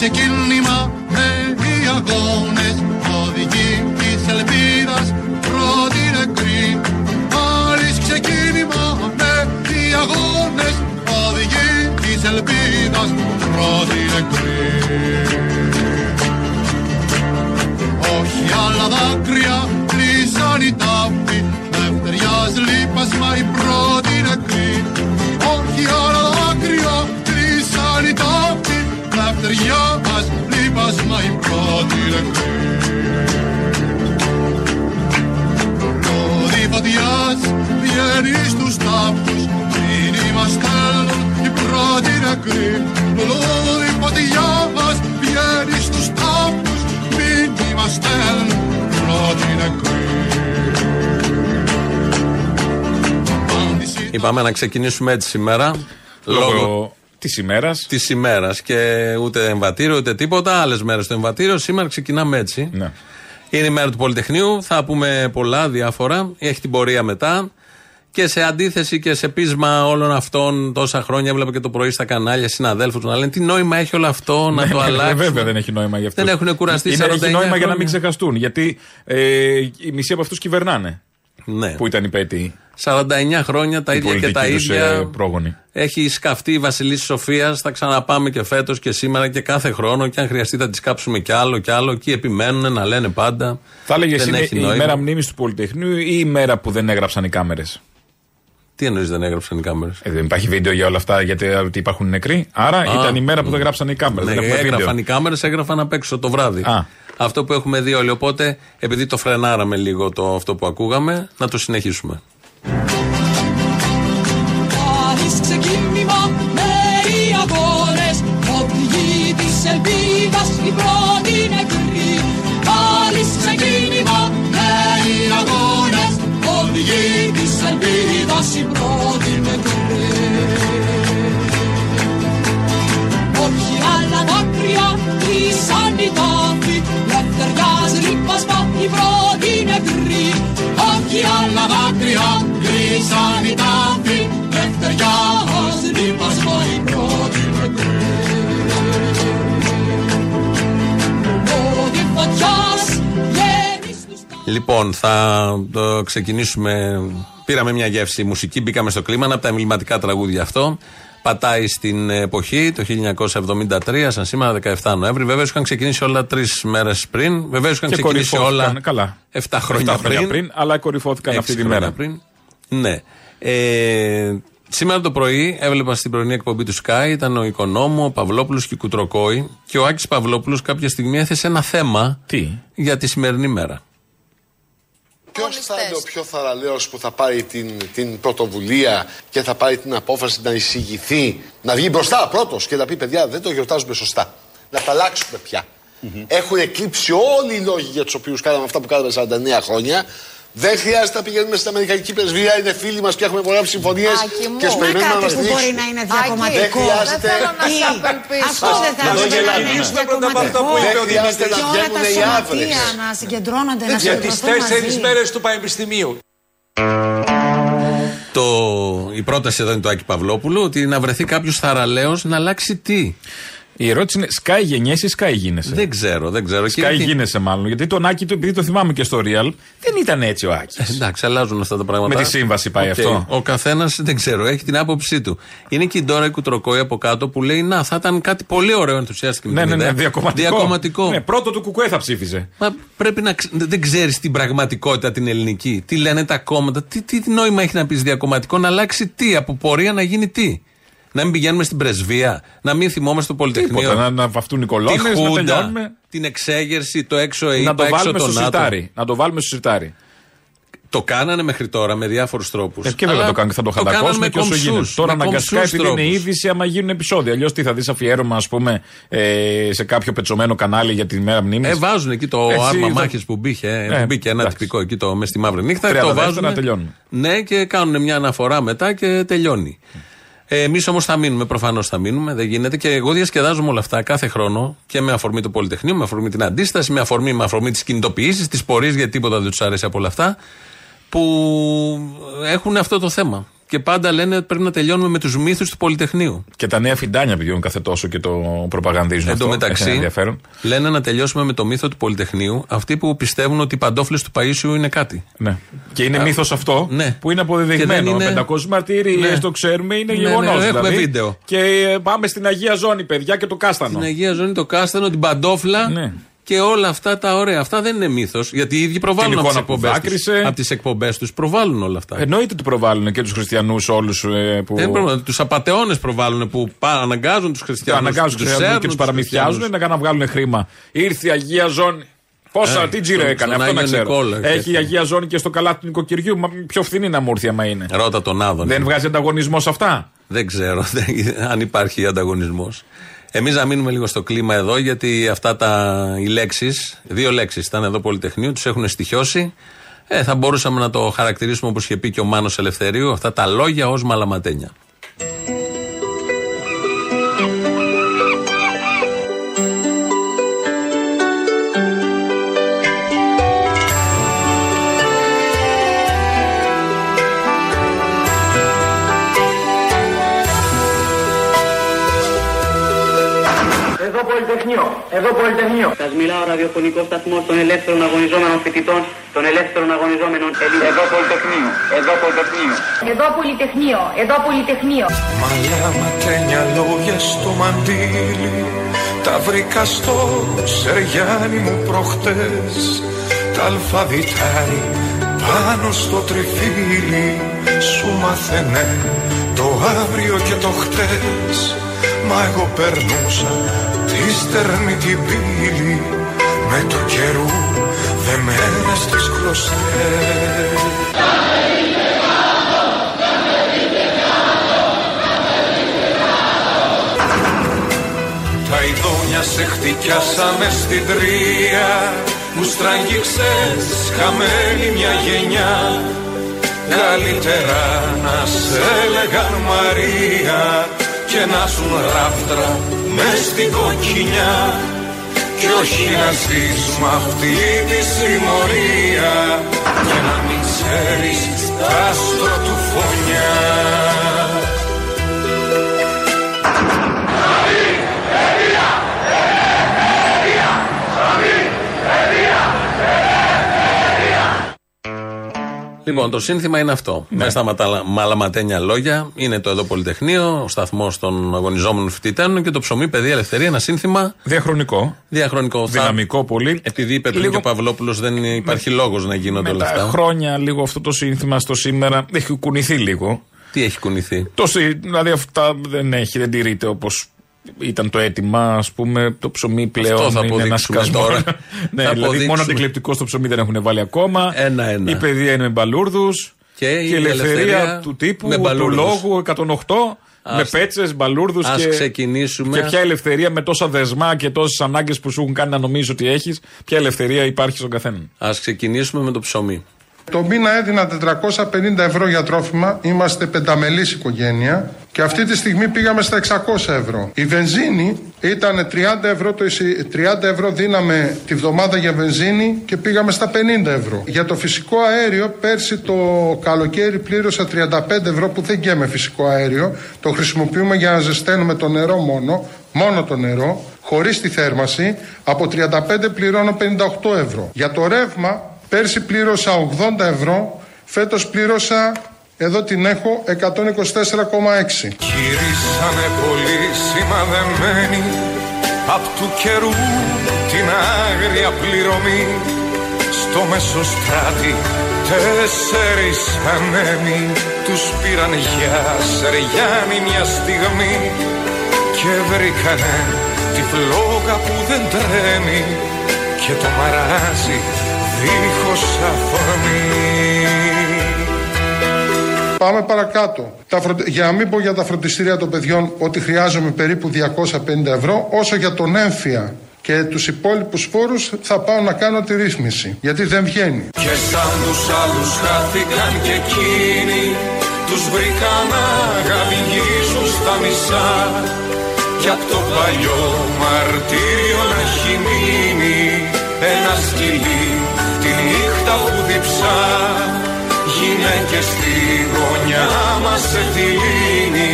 ξεκίνημα Λόδι φωτιάς βγαίνει στους τάφους Μήνυμα στέλνουν οι πρώτοι νεκροί. Λόδι φωτιάς βγαίνει στους τάφους Μήνυμα στέλνουν οι πρώτοι νεκροί. Απάντηση Είπαμε να ξεκινήσουμε έτσι σήμερα. Λόγω Λόγω της ημέρας. της ημέρας. Και ούτε εμβατήριο ούτε τίποτα. Άλλες μέρες το εμβατήριο. Σήμερα ξεκινάμε έτσι. Ναι. Είναι η μέρα του Πολυτεχνείου. Θα πούμε πολλά διάφορα. Έχει την πορεία μετά. Και σε αντίθεση και σε πείσμα όλων αυτών, τόσα χρόνια έβλεπα και το πρωί στα κανάλια συναδέλφους να λένε τι νόημα έχει όλο αυτό να το αλλάξει. Ναι, Βέβαια δεν έχει νόημα για αυτούς. Δεν έχουν κουραστεί Είναι, 49 έχει νόημα για να χρόνια. μην ξεχαστούν. Γιατί ε, η μισή από αυτούς κυβερνάνε. Ναι. Που ήταν υπέτειοι. 49 χρόνια τα οι ίδια και τα πολιτικοί τους, ε, ίδια. πρόγονοι. Έχει σκαφτεί η Βασιλίση Σοφία. Θα ξαναπάμε και φέτος και σήμερα και κάθε χρόνο. Και αν χρειαστεί θα της κάψουμε κι άλλο κι άλλο. Εκεί επιμένουν να λένε πάντα. Θα έλεγε Δεν είναι έχει η νόημα. μέρα μνήμης του Πολυτεχνείου ή η μέρα που δεν έγραψαν οι κάμερες; Τι εννοείς δεν έγραψαν οι κάμερες; Ε, δεν υπάρχει βίντεο για όλα αυτά γιατί ότι υπάρχουν νεκροί. Άρα ήταν η μέρα που δεν γράψαν οι κάμερες. Ναι, δεν έχουμε έγραφαν βίντεο. οι κάμερες, έγραφαν απ' έξω το βράδυ. Α. Αυτό που έχουμε δει όλοι. Οπότε, επειδή το φρενάραμε λίγο το, αυτό που ακούγαμε, να το συνεχίσουμε. Πάλι κλείσαν οι τάφοι Λευτεριάς λίπασμα η πρώτη νεκρή Λόγοι φωτιάς βγαίνει στους τάφους Λοιπόν, θα το ξεκινήσουμε. Πήραμε μια γεύση μουσική, μπήκαμε στο κλίμα. Είναι από τα εμβληματικά τραγούδια αυτό. Πατάει στην εποχή, το 1973, σαν σήμερα 17 Νοέμβρη. Βεβαίω είχαν ξεκινήσει όλα τρεις μέρες πριν. Βεβαίω είχαν Και ξεκινήσει κορυφώθηκαν, όλα καλά. 7 χρόνια, 7 χρόνια πριν, αλλά κορυφώθηκαν Έξι αυτή τη χρόνια μέρα. Πριν. Ναι. Ε, σήμερα το πρωί έβλεπα στην πρωινή εκπομπή του Sky, ήταν ο Οικονόμου, ο Παυλόπουλος και η Κουτροκόη. Και ο Άκης Παυλόπουλος κάποια στιγμή έθεσε ένα θέμα Τι; για τη σημερινή μέρα. Ποιος θα είναι ο πιο θαραλέος που θα πάρει την, την πρωτοβουλία και θα πάρει την απόφαση να εισηγηθεί, να βγει μπροστά πρώτος και να πει: Παιδιά, δεν το γιορτάζουμε σωστά. Να τα αλλάξουμε πια. Έχουν εκλείψει όλοι οι λόγοι για τους οποίους κάναμε αυτά που κάναμε 49 χρόνια. Δεν χρειάζεται να πηγαίνουμε στην Αμερικανική πρεσβεία, είναι φίλοι μας και έχουμε υπογράψει συμφωνίες Άκη μου. και του Να περιμένουμε να μας κάτι που μπορεί να στηρίξουν. είναι Άκη, διακομματικό. δεν χρειάζεται- Δεν θέλω να Ή σε απελπίσω. Αυτό δεν θα Να το έπρεπε να είναι γελάμε. διακομματικό. Δεν χρειάζεται να Και όλα τα βγαίνουν οι άβρες. σωματεία να συγκεντρώνονται, να Για τις συγκεντρωθούν τέσσερις μαζί. μέρες του Πανεπιστημίου. Το, η πρόταση εδώ είναι του Άκη Παυλόπουλου ότι να βρεθεί κάποιος θαραλέος να αλλάξει τι. Η ερώτηση είναι σκάι γενιέσαι ή σκάι γίνεσαι; Δεν ξέρω, δεν ξέρω. Σκάι Και- γίνεσαι μάλλον. Γιατί τον Άκη, του- επειδή το θυμάμαι και στο Real, δεν ήταν έτσι ο Άκης. Ε, Εντάξει, αλλάζουν αυτά τα πράγματα. Με τη σύμβαση πάει Οκ. αυτό; Ο καθένας δεν ξέρω, έχει την άποψή του. Είναι και η Ντόρα η Κουτροκόη από κάτω που λέει Να, θα ήταν κάτι πολύ ωραίο, ενθουσιάστηκε με Ναι, την ναι, ναι, ιδέα. διακομματικό. Διακομματικό. Ναι, πρώτο του κουκουέ θα ψήφιζε. Μα πρέπει να. ξ- Δεν ξέρεις την πραγματικότητα την ελληνική. Τι λένε τα κόμματα. Τι, τι νόημα έχει να πεις διακομματικό, να αλλάξει τι, από πορεία να γίνει τι. Να μην πηγαίνουμε στην πρεσβεία, να μην θυμόμαστε το Πολυτεχνείο. Τίποτα. Να, να βαφτούν οι τη κολόνε, να Χούντα, τελειώνουμε. την εξέγερση, το έξω ΕΙΠΑ, Να το έξω βάλουμε το στο ΝΑΤΟ. σιρτάρι. Να το βάλουμε στο σιρτάρι. Το κάνανε μέχρι τώρα με διάφορους τρόπους. Ε, και βέβαια το κάνουν και θα το χαντακώσουμε και όσο γίνεται. Τώρα αναγκαστικά επειδή είναι είδηση, άμα γίνουν επεισόδια. Αλλιώς τι θα δεις αφιέρωμα, ας πούμε, ε, σε κάποιο πετσωμένο κανάλι για τη μέρα μνήμης. Ε, βάζουν εκεί το Έτσι, άρμα θα- μάχη που μπήκε, Ε, που μπήκε ένα εντάξει. τυπικό εκεί το, μες στη μαύρη νύχτα. Τρία το τα βάζουν. δεύτερα τελειώνουν. Ναι, και κάνουν μια αναφορά μετά και τελειώνει. Ε, Εμείς όμως θα μείνουμε, προφανώς θα μείνουμε, δεν γίνεται. Και εγώ διασκεδάζομαι όλα αυτά κάθε χρόνο και με αφορμή του Πολυτεχνείου, με αφορμή την αντίσταση, με αφορμή, με αφορμή τις κινητοποιήσεις, τις πορείες, γιατί τίποτα δεν τους αρέσει από όλα αυτά. Που έχουν αυτό το θέμα. Και πάντα λένε ότι πρέπει να τελειώνουμε με τους μύθους του Πολυτεχνείου. Και τα νέα φιντάνια πηγαίνουν κάθε τόσο και το προπαγανδίζουν. Εν τω μεταξύ, λένε να τελειώσουμε με το μύθο του Πολυτεχνείου αυτοί που πιστεύουν ότι οι παντόφλες του Παίσιου είναι κάτι. Ναι. Και είναι μύθος αυτό ναι. που είναι αποδεδειγμένο. Είναι... 500 μαρτυρίε, ναι. το ξέρουμε, είναι ναι, γεγονός. Ναι, δηλαδή. βίντεο. Και ε, πάμε στην Αγία Ζώνη, παιδιά, και το κάστανο. Στην Αγία Ζώνη το κάστανο, την παντόφλα. Ναι και όλα αυτά τα ωραία. Αυτά δεν είναι μύθος. Γιατί οι ίδιοι προβάλλουν από τις εκπομπές τους. Από τις εκπομπές τους προβάλλουν όλα αυτά. Εννοείται ότι προβάλλουν και τους χριστιανούς όλους. Ε, που... Τους απαταιώνε προβάλλουν που αναγκάζουν τους χριστιανούς. Αναγκάζουν τους χριστιανούς και τους παραμυθιάζουν να κάνουν να βγάλουν χρήμα. Ήρθε η Αγία Ζώνη. Πόσα, ε, τι τζίρο έκανε, αυτό να ξέρω. Νικόλα, Έχει η Αγία Ζώνη και στο καλάθι του νοικοκυριού. Μα πιο φθηνή να μου έρθει άμα είναι. Ρώτα τον Άδων. Δεν βγάζει ανταγωνισμό αυτά. Δεν ξέρω αν υπάρχει ανταγωνισμός. Εμείς να μείνουμε λίγο στο κλίμα εδώ, γιατί αυτά τα, οι λέξεις, δύο λέξεις ήταν εδώ Πολυτεχνείου, τους έχουν στοιχειώσει. Ε, θα μπορούσαμε να το χαρακτηρίσουμε όπως είχε πει και ο Μάνος Ελευθερίου, αυτά τα λόγια ως μαλαματένια. Εδώ Πολυτεχνείο. Σας μιλάω ραδιοφωνικό σταθμό των ελεύθερων αγωνιζόμενων φοιτητών, των ελεύθερων αγωνιζόμενων Ελλήνων. Εδώ Πολυτεχνείο. Εδώ Πολυτεχνείο. Εδώ Πολυτεχνείο. Εδώ Πολυτεχνείο. Μαλλιά ματένια λόγια στο μαντίλι. Τα βρήκα στο σεριάνι μου προχτές Τα αλφαβητάρι πάνω στο τριφύλι Σου μαθαίνε το αύριο και το χτες Μα εγώ περνούσα τη στερνή την πύλη. Με το καιρού δεμένες στις κλωστές. Τα ειδόνια σε χτυκιάσαμε στην τρία Μου στραγγίξες χαμένη μια γενιά. Καλύτερα να σε έλεγαν Μαρία και να σου ράφτρα μες στην κοκκινιά. Κι όχι να ζεις μ' αυτή τη συμμορία και να μην ξέρεις τα άστρο του φωνιά Λοιπόν, το σύνθημα είναι αυτό. Ναι. Μέσα στα μαλαματένια λόγια είναι το εδώ Πολυτεχνείο, ο σταθμός των αγωνιζόμενων φοιτητών και το ψωμί Παιδεία Ελευθερία. Ένα σύνθημα. Διαχρονικό. Διαχρονικό. Δυναμικό πολύ. Επειδή είπε πριν λίγο... και ο Παυλόπουλος, δεν υπάρχει λόγος να γίνονται όλα αυτά. χρόνια λίγο αυτό το σύνθημα στο σήμερα έχει κουνηθεί λίγο. Τι έχει κουνηθεί; Το, δηλαδή αυτά δεν έχει, δεν τηρείται όπως ήταν το αίτημα, ας πούμε, το ψωμί πλέον Αυτό θα είναι ένας σκασμός. ναι, θα δηλαδή μόνο αντικλεπτικό στο ψωμί δεν έχουν βάλει ακόμα. Ένα-ένα. Η παιδεία είναι με μπαλούρδους. Και, η ελευθερία, του τύπου, του λόγου 108. με πέτσες, μπαλούρδους και. ξεκινήσουμε. Και ποια ελευθερία με τόσα δεσμά και τόσες ανάγκες που σου έχουν κάνει να νομίζεις ότι έχεις, ποια ελευθερία υπάρχει στον καθένα. Α ξεκινήσουμε με το ψωμί. Το μήνα έδινα 450 ευρώ για τρόφιμα. Είμαστε πενταμελής οικογένεια. Και αυτή τη στιγμή πήγαμε στα 600 ευρώ. Η βενζίνη ήταν 30 ευρώ, το 30 ευρώ δίναμε τη βδομάδα για βενζίνη και πήγαμε στα 50 ευρώ. Για το φυσικό αέριο, πέρσι το καλοκαίρι πλήρωσα 35 ευρώ που δεν γέμε φυσικό αέριο. Το χρησιμοποιούμε για να ζεσταίνουμε το νερό μόνο, μόνο το νερό, χωρίς τη θέρμαση. Από 35 πληρώνω 58 ευρώ. Για το ρεύμα Πέρσι πλήρωσα 80 ευρώ, φέτος πλήρωσα, εδώ την έχω, 124,6. Γυρίσανε πολύ σημαδεμένοι απ' του καιρού την άγρια πληρωμή. Στο μεσοστράτη τέσσερις ανέμοι τους πήραν για Σεριάννη μια στιγμή και βρήκανε τη φλόγα που δεν τρέμει. Και το μαράζι δίχως αφορμή. Πάμε παρακάτω. Τα Για να μην πω για τα φροντιστήρια των παιδιών ότι χρειάζομαι περίπου 250 ευρώ, όσο για τον έμφυα και τους υπόλοιπους φόρους θα πάω να κάνω τη ρύθμιση, γιατί δεν βγαίνει. Και σαν τους άλλους χάθηκαν και εκείνοι, τους βρήκαν να γαβηγήσουν στα μισά κι απ' το παλιό μαρτύριο να έχει μείνει ένας σκυλί τη νύχτα που διψά γυναίκες στη γωνιά μας σε θηλύνει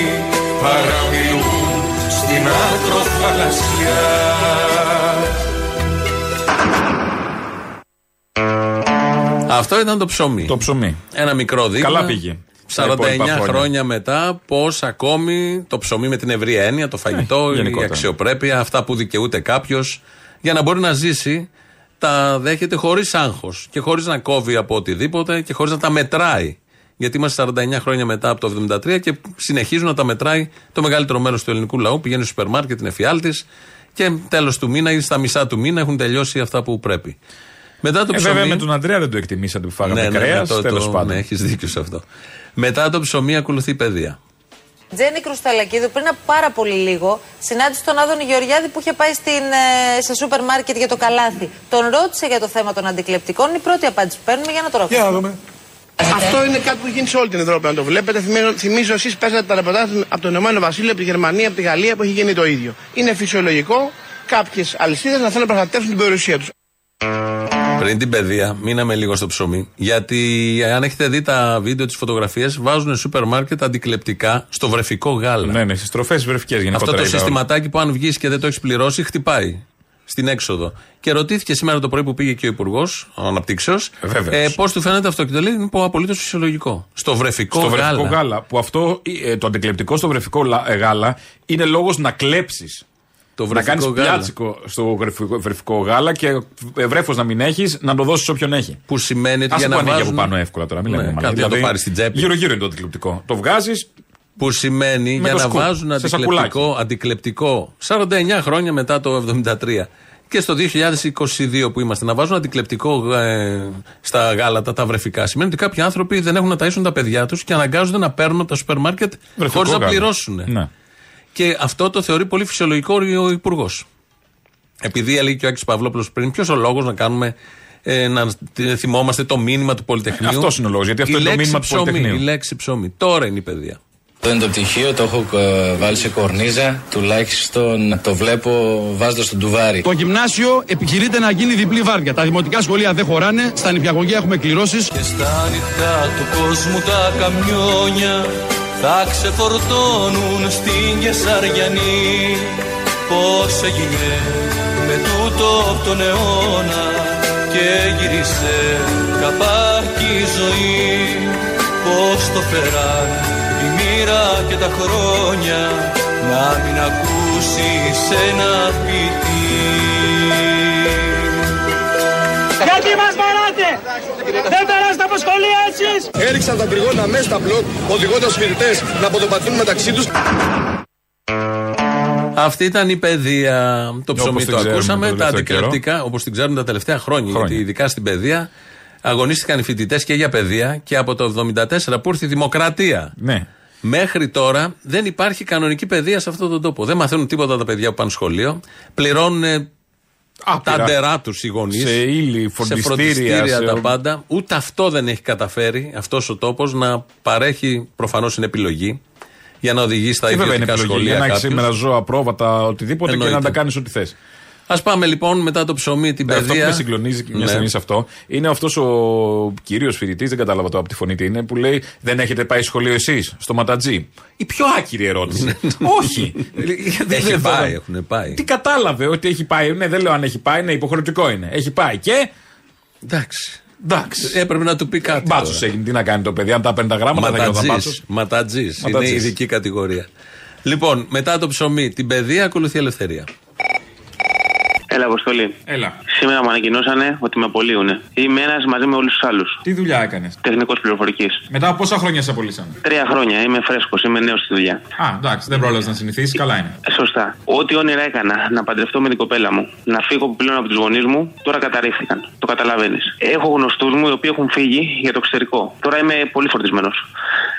παραμιλούν στην ακροφαλασσιά Αυτό ήταν το ψωμί. Το ψωμί. Ένα μικρό δείγμα. Καλά πήγε. 49 χρόνια μετά, πώς ακόμη το ψωμί με την ευρία έννοια, το φαγητό, Ε, η γενικότερα. αξιοπρέπεια, αυτά που δικαιούται κάποιος, για να μπορεί να ζήσει, τα δέχεται χωρίς άγχος και χωρίς να κόβει από οτιδήποτε και χωρίς να τα μετράει. Γιατί είμαστε 49 χρόνια μετά από το 73 και συνεχίζουν να τα μετράει το μεγαλύτερο μέρος του ελληνικού λαού. Πηγαίνει στο σούπερ μάρκετ, είναι εφιάλτης και τέλος του μήνα ή στα μισά του μήνα έχουν τελειώσει αυτά που πρέπει. Μετά το Ε, ψωμί. βέβαια με τον Αντρέα δεν το εκτιμήσατε που φάγαμε Ναι, ναι, κρέας. ναι, το- Τέλος το- πάντων. Ναι, έχεις δίκιο σε αυτό. Μετά το ψωμί ακολουθεί η παιδεία. Τζέννη Κρουσταλακίδου πριν από πάρα πολύ λίγο συνάντησε τον Άδωνη Γεωργιάδη που είχε πάει στην, ε, σε σούπερ μάρκετ για το καλάθι. Τον ρώτησε για το θέμα των αντικλεπτικών. Είναι η πρώτη απάντηση που παίρνουμε για να το ρωτήσουμε. Για να δούμε. Αυτό είναι κάτι που γίνει σε όλη την Ευρώπη, αν το βλέπετε. Θυμίζω, θυμίζω εσείς παίζατε τα ρεπορτάζ από το Ηνωμένο Βασίλειο, από τη Γερμανία, από τη Γαλλία που έχει γίνει το ίδιο. Είναι φυσιολογικό κάποιες αλυσίδες να θέλουν να προστατεύσουν την περιουσία τους. Πριν την παιδεία, μείναμε λίγο στο ψωμί. Γιατί αν έχετε δει τα βίντεο, τι φωτογραφίε, βάζουν σούπερ μάρκετ αντικλεπτικά στο βρεφικό γάλα. Ναι, ναι, στις τροφές βρεφικές γενικότερα. Αυτό το είδα. συστηματάκι που αν βγεις και δεν το έχεις πληρώσει, χτυπάει στην έξοδο. Και ρωτήθηκε σήμερα το πρωί που πήγε και ο Υπουργός Αναπτύξεως, Βέβαιος. ε, πώς του φαίνεται αυτό. Και το λέει είναι απολύτως φυσιολογικό. Στο βρεφικό στο γάλα. βρεφικό γάλα. Που αυτό, ε, το αντικλεπτικό στο βρεφικό λα- ε, γάλα είναι λόγος να κλέψεις. Το Να βρεφικό κάνει γάλα. πιάτσικο στο βρεφικό, βρεφικό γάλα και βρέφος να μην έχεις, να το δώσεις όποιον έχει. Που σημαίνει ότι Ας για που να ανοίγει βάζουν. από πάνω εύκολα τώρα. Μην Ναι, λέμε μαλακίες. κάτι να το πάρεις στην τσέπη. Γύρω-γύρω είναι το αντικλεπτικό. Το βγάζεις. Που σημαίνει Με για το να σκουπ, βάζουν σε αντικλεπτικό, αντικλεπτικό 49 χρόνια μετά το 73 και στο 2022 που είμαστε να βάζουν αντικλεπτικό ε, στα γάλατα τα βρεφικά σημαίνει ότι κάποιοι άνθρωποι δεν έχουν να ταΐσουν τα παιδιά τους και αναγκάζονται να παίρνουν από τα σούπερ μάρκετ Βρεφικό χωρίς να γάλα. πληρώσουν. Ναι. Και αυτό το θεωρεί πολύ φυσιολογικό ο Υπουργός. Επειδή έλεγε και ο Άκης Παυλόπουλος πριν, ποιος ο λόγος να κάνουμε ε, να θυμόμαστε το μήνυμα του Πολυτεχνείου; Αυτός είναι ο λόγος, γιατί αυτό Η είναι το λέξη μήνυμα του ψωμί, Πολυτεχνείου. Η λέξη ψωμί. Τώρα είναι η παιδεία. Αυτό είναι το πτυχίο, το έχω ε, βάλει σε κορνίζα. Τουλάχιστον το βλέπω βάζοντας το ντουβάρι. Το γυμνάσιο επιχειρείται να γίνει διπλή βάρδια. Τα δημοτικά σχολεία δεν χωράνε. Στα νηπιαγωγεία έχουμε κληρώσεις. Και στα νυχτά του κόσμου τα καμιόνια θα ξεφορτώνουν στην Κεσαριανή. Πώς έγινε με τούτο τον αιώνα και γύρισε καπάκι η ζωή. Πώς το φέραν η μοίρα και τα χρόνια να μην ακούσεις ένα ποιητή Γιατί μας βαράτε! Δεν περάσετε από σχολεία εσείς! Έριξαν τα τριγώνα μέσα στα μπλοκ, οδηγώντας φοιτητές να ποδοπατούν μεταξύ τους. Αυτή ήταν η παιδεία. Το ψωμί Όπως το την ξέρουμε ακούσαμε. τον Τα τελευταίο αντικλεπτικά, όπως την ξέρουν τα τελευταία χρόνια. Χρόνια. Γιατί ειδικά στην παιδεία αγωνίστηκαν οι φοιτητές και για παιδεία και από το 1974 που ήρθε η δημοκρατία. Ναι. Μέχρι τώρα δεν υπάρχει κανονική παιδεία σε αυτόν τον τόπο. Δεν μαθαίνουν τίποτα τα παιδιά που πάνε σχολείο. Πληρώνουν ε, τα Άπειρα. ντερά τους οι γονείς. Σε ύλη, σε φροντιστήρια, φροντιστήρια σε- τα πάντα. Ούτε αυτό δεν έχει καταφέρει αυτός ο τόπος να παρέχει, προφανώς είναι επιλογή, για να οδηγεί στα Και βέβαια είναι ιδιωτικά επιλογή; σχολεία. Για να έχεις κάποιους. σήμερα ζώα, πρόβατα, οτιδήποτε και Εννοείται. να τα κάνεις ό,τι θες. Α πάμε λοιπόν μετά το ψωμί, την Αυτό που παιδεία. με συγκλονίζει μια Ναι. στιγμή σε αυτό είναι αυτός ο κύριος φοιτητής, δεν κατάλαβα το από τη φωνή τι είναι, που λέει Δεν έχετε πάει σχολείο εσείς, στο Ματατζή; Η πιο άκυρη ερώτηση. Όχι. Δεν- Έχει δεν- πάει, έχουν πάει. Τι κατάλαβε ότι έχει πάει. Ναι, δεν λέω αν έχει πάει, ναι, υποχρεωτικό είναι. Έχει πάει και. Εντάξει. Εντάξει. Έπρεπε να του πει κάτι. Μπάτσος έγινε. Τι να κάνει το παιδί, αν τα παίρνει τα γράμματα δεν γινόταν μπάτσος. Ματατζής. Είναι Ματατζής. ειδική κατηγορία. Λοιπόν, μετά το ψωμί, την παιδεία ακολουθεί η ελευθερία. Έλα, Αποστολή. Έλα. Σήμερα μου ανακοινώσανε ότι με απολύουνε. Είμαι ένας μαζί με όλους τους άλλους. Τι δουλειά έκανες; Τεχνικός πληροφορικής. Μετά από πόσα χρόνια σε απολύσαν. Τρία χρόνια. Είμαι φρέσκος. Είμαι νέος στη δουλειά. Α, εντάξει, δεν πρόλαβες να συνηθίσεις, καλά είναι. Ε, Σωστά. Ό,τι όνειρα έκανα να παντρευτώ με την κοπέλα μου, να φύγω πλέον από τους γονείς μου, τώρα καταρρίφθηκαν. Το καταλαβαίνεις. Έχω γνωστούς μου οι οποίοι έχουν φύγει για το εξωτερικό. Τώρα είμαι πολύ φορτισμένος.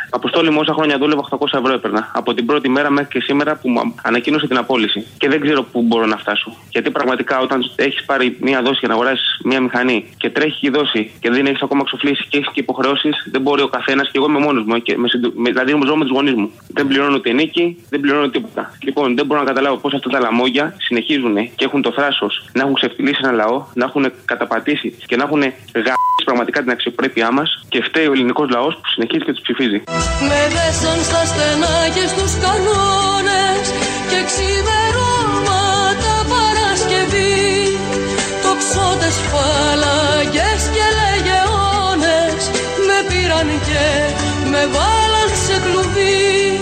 Αποστόλη μου όσα χρόνια δούλευα 800 ευρώ έπαιρνα. Από την πρώτη μέρα μέχρι και σήμερα που μου ανακοίνωσε την απόλυση. Και δεν ξέρω πού μπορώ να φτάσω. Γιατί πραγματικά όταν έχεις πάρει μία δόση για να αγοράσεις μία μηχανή και τρέχει η δόση και δεν έχεις ακόμα εξοφλήσει και έχεις και υποχρεώσεις, δεν μπορεί ο καθένας και εγώ είμαι μόνος μου. Και με, συντο- με, δηλαδή ζω με τους γονείς μου. Δεν πληρώνω τη νίκη, δεν πληρώνω τίποτα. Λοιπόν, δεν μπορώ να καταλάβω πώς αυτά τα λαμόγια συνεχίζουν και έχουν το θράσος να έχουν ξεφτυλίσει ένα λαό, να έχουν καταπατήσει και να έχουν γαμίσει πραγματικά την αξιοπρέπειά μας και φταίει ο ελληνικός λαός που συνεχίζει και τους ψηφίζει. Με δέσαν στα στενά και στους κανόνες και ξημερώματα τοξότες φάλαγγες και λεγεώνες με πήραν και με βάλαν σε κλουβί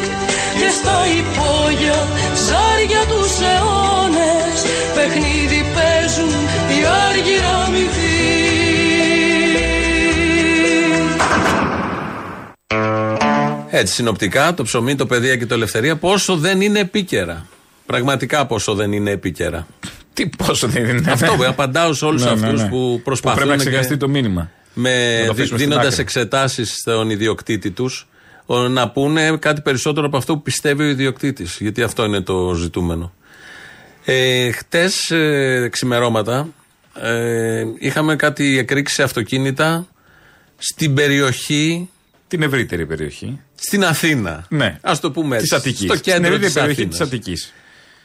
και στα υπόγεια ζάρια τους αιώνες παιχνίδι παίζουν οι άργυρα Έτσι, συνοπτικά, το ψωμί, το παιδεία και το ελευθερία, πόσο δεν είναι επίκαιρα. Πραγματικά πόσο δεν είναι επίκαιρα. Τι πόσο δεν είναι. Αυτό που απαντάω σε όλους Ναι, ναι, αυτούς ναι. που προσπαθούν. πρέπει να και- ξεχαστεί το μήνυμα. Με Να το αφήσουμε στην δίνοντας άκρη. εξετάσεις στον ιδιοκτήτη τους, να πούνε κάτι περισσότερο από αυτό που πιστεύει ο ιδιοκτήτης. Γιατί αυτό είναι το ζητούμενο. Ε, Χτες ε, ξημερώματα ε, είχαμε κάτι εκρήξει σε αυτοκίνητα στην περιοχή. Την ευρύτερη περιοχή. Στην Αθήνα. Ναι. Α το πούμε έτσι. Τη Αττικής. Στο Στην κέντρο ευρύτερη της περιοχή Αθήνας. της Αττικής.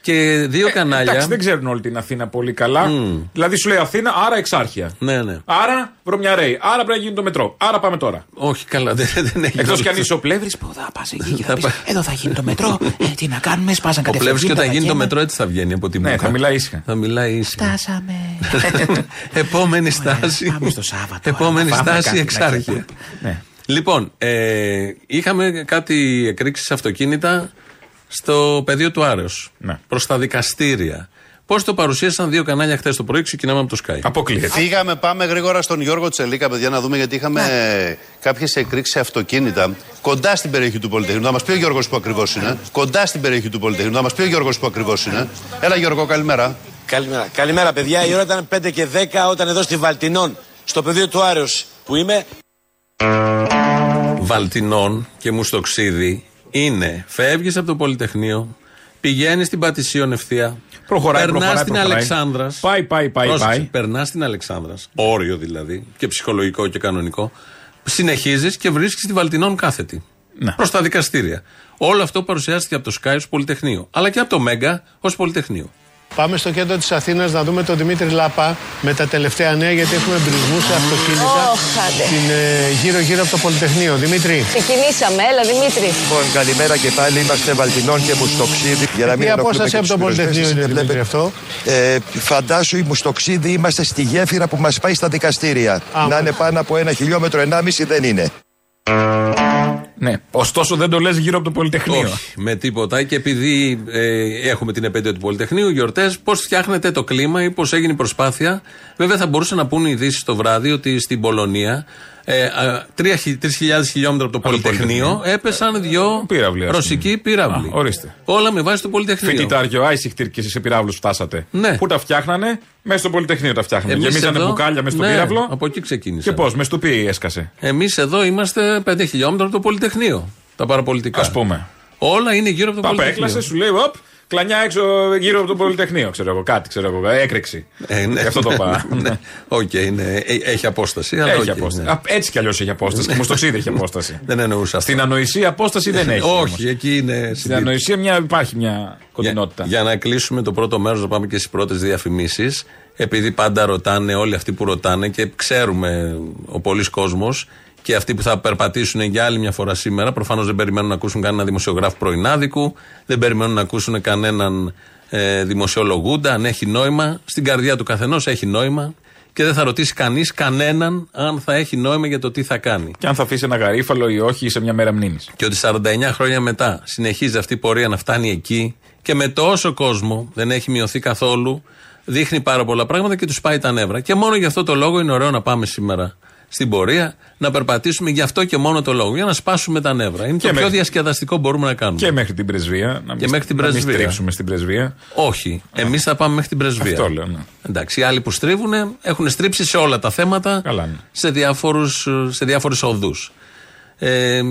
Και δύο κανάλια. Εντάξει, δεν ξέρουν όλη την Αθήνα πολύ καλά. Δηλαδή σου λέει Αθήνα, άρα εξάρχεια. Ναι, ναι. Άρα βρωμιαρέι. Άρα πρέπει να γίνει το μετρό. Άρα πάμε τώρα. Όχι, καλά, δεν, δεν έχει. Εκτός όλο κι αν αυτό. είσαι ο πλεύρης που θα πας εκεί και θα πεις, Εδώ θα γίνει το μετρό. Ε, τι να κάνουμε, σπάζαν Ο κατευθείαν. Πλεύρη και όταν γίνει το καίνε. μετρό έτσι θα βγαίνει από την Ναι, μπουκα. θα μιλάει ήσυχα. Θα μιλάει ήσυχα. Φτάσαμε. Επόμενη στάση. Πάμε στο Σάββατο. Επόμενη να φάμε στάση κάτι, να εξάρχεια. ξέρουμε. Ναι. Λοιπόν, ε, είχαμε κάτι εκρήξεις σε αυτοκίνητα στο πεδίο του Άρεος. Ναι. Προς τα δικαστήρια. Πώς το παρουσίασαν δύο κανάλια χθες το πρωί, ξεκινάμε από το Sky. Αποκλείεται. Φύγαμε, πάμε γρήγορα στον Γιώργο Τσελίκα, παιδιά, να δούμε γιατί είχαμε κάποιες εκρήξεις αυτοκίνητα κοντά στην περιοχή του Πολυτεχνείου. Να μας πει ο Γιώργος που ακριβώς είναι. Κοντά στην περιοχή του Πολυτεχνείου. Να μας πει ο Γιώργος που ακριβώς είναι. Έλα, Γιώργο, καλημέρα. Καλημέρα. Καλημέρα, παιδιά. Η ώρα ήταν 5 και 10 όταν εδώ στη Βαλτινών, στο πεδίο του Άρεος που είμαι, Βαλτινών και Μουστοξίδη είναι φεύγεις από το Πολυτεχνείο, πηγαίνεις στην Πατησίων ευθεία. Προχωράει, περνάς προχωράει, στην προχωράει. Αλεξάνδρας. Πάει, πάει, πάει, πάει. Περνάς στην Αλεξάνδρας. Όριο δηλαδή. Και ψυχολογικό και κανονικό. Συνεχίζεις και βρίσκεις τη Βαλτινών κάθετη. Ναι. Προς τα δικαστήρια. Όλο αυτό παρουσιάστηκε από το Sky ως Πολυτεχνείο. Αλλά και από το Μέγκα ως Πολυτεχνείο. Πάμε στο κέντρο της Αθήνας να δούμε τον Δημήτρη Λάπα με τα τελευταία νέα γιατί έχουμε εμπρισμού σε αυτοκίνητα Ωχ, άντε. στην, ε, γύρω-γύρω από το Πολυτεχνείο. Δημήτρη. Ξεκινήσαμε, έλα Δημήτρη. Λοιπόν, καλημέρα και πάλι. Είμαστε Βαλτινών και Μουστοξίδη. Για να Τι μην ενοχλούμε απόσταση και από τους το Πολυτεχνείο πυροσβέστες. είναι, Δημήτρη, αυτό. Ε, φαντάσου η Μουστοξίδη είμαστε στη γέφυρα που μας πάει στα δικαστήρια. Να είναι πάνω από ένα χιλιόμετρο, ενάμιση δεν είναι. Ναι. Ωστόσο δεν το λες γύρω από το Πολυτεχνείο. Όχι, με τίποτα. Και επειδή ε, έχουμε την επέτειο του Πολυτεχνείου, γιορτές, πώς φτιάχνεται το κλίμα ή πώς έγινε η προσπάθεια. Βέβαια, θα μπορούσαν να πούνε ειδήσεις το βράδυ ότι στην Πολωνία, ε, α, 3.000 χιλιόμετρα από το Πολυτεχνείο, Πολυτεχνείο. έπεσαν δύο Πύραυλοι, ας ρωσικοί πύραυλοι. Α, ορίστε. Όλα με βάση το Πολυτεχνείο. Φοιτητάριο, άισιχτήρ και σε πυράβλου φτάσατε. Ναι. Πού τα φτιάχνανε, μέσα στο Πολυτεχνείο τα φτιάχνανε. Εμείς Γεμίζανε εδώ- μπουκάλια μέσα στο ναι, πύραυλο. Από εκεί ξεκίνησε. Και πώς, μες στο πει έσκασε. Εμείς εδώ είμαστε 5 χιλιόμετρα από το Πολυτεχνείο. Τα παραπολιτικά. Ας πούμε. Όλα είναι γύρω από το Παπα Πολυτεχνείο. έκλασες, σου λέει, οπ, κλανιά έξω γύρω από το Πολυτεχνείο, ξέρω εγώ. Κάτι, ξέρω εγώ. Έκρηξη. Ε, ναι. Γι' αυτό το πάω. ναι. Οκ, ναι. Ε, έχει απόσταση. αλλά Έχει οκ, απόσταση. ναι. Α, Έτσι κι αλλιώς έχει απόσταση. Και μου στο ξύδι έχει απόσταση. Δεν εννοούσα αυτό. Στην ανοησία απόσταση δεν έχει. όμως. Όχι, εκεί είναι. Στην συντήρηση. ανοησία μια, υπάρχει μια κοντινότητα. Για, για να κλείσουμε το πρώτο μέρος, να πάμε και στις πρώτες διαφημίσεις. Επειδή πάντα ρωτάνε όλοι αυτοί που ρωτάνε και ξέρουμε ο πολλής κόσμος και αυτοί που θα περπατήσουν για άλλη μια φορά σήμερα, προφανώς δεν περιμένουν να ακούσουν κανέναν δημοσιογράφο πρωινάδικου, δεν περιμένουν να ακούσουν κανέναν ε, δημοσιολογούντα, αν έχει νόημα. Στην καρδιά του καθενός έχει νόημα και δεν θα ρωτήσει κανείς κανέναν αν θα έχει νόημα για το τι θα κάνει. Και αν θα αφήσει ένα γαρίφαλο ή όχι σε μια μέρα μνήμης. Και ότι 49 χρόνια μετά συνεχίζει αυτή η πορεία να φτάνει εκεί και με τόσο κόσμο δεν έχει μειωθεί καθόλου, δείχνει πάρα πολλά πράγματα και τους πάει τα νεύρα. Και μόνο γι' αυτό το λόγο είναι ωραίο να πάμε σήμερα στην πορεία, να περπατήσουμε γι' αυτό και μόνο το λόγο. Για να σπάσουμε τα νεύρα. Είναι Και το πιο μέχρι- διασκεδαστικό που μπορούμε να κάνουμε. Και μέχρι την πρεσβεία. Να Και μην, μέχρι την να μην πρεσβεία. στρίψουμε στην πρεσβεία. Όχι. Εμείς θα πάμε μέχρι την πρεσβεία. Αυτό λέω, ναι. Εντάξει, οι άλλοι που στρίβουν έχουν στρίψει σε όλα τα θέματα Καλά, ναι. σε, διάφορους, σε διάφορες οδούς. Ε,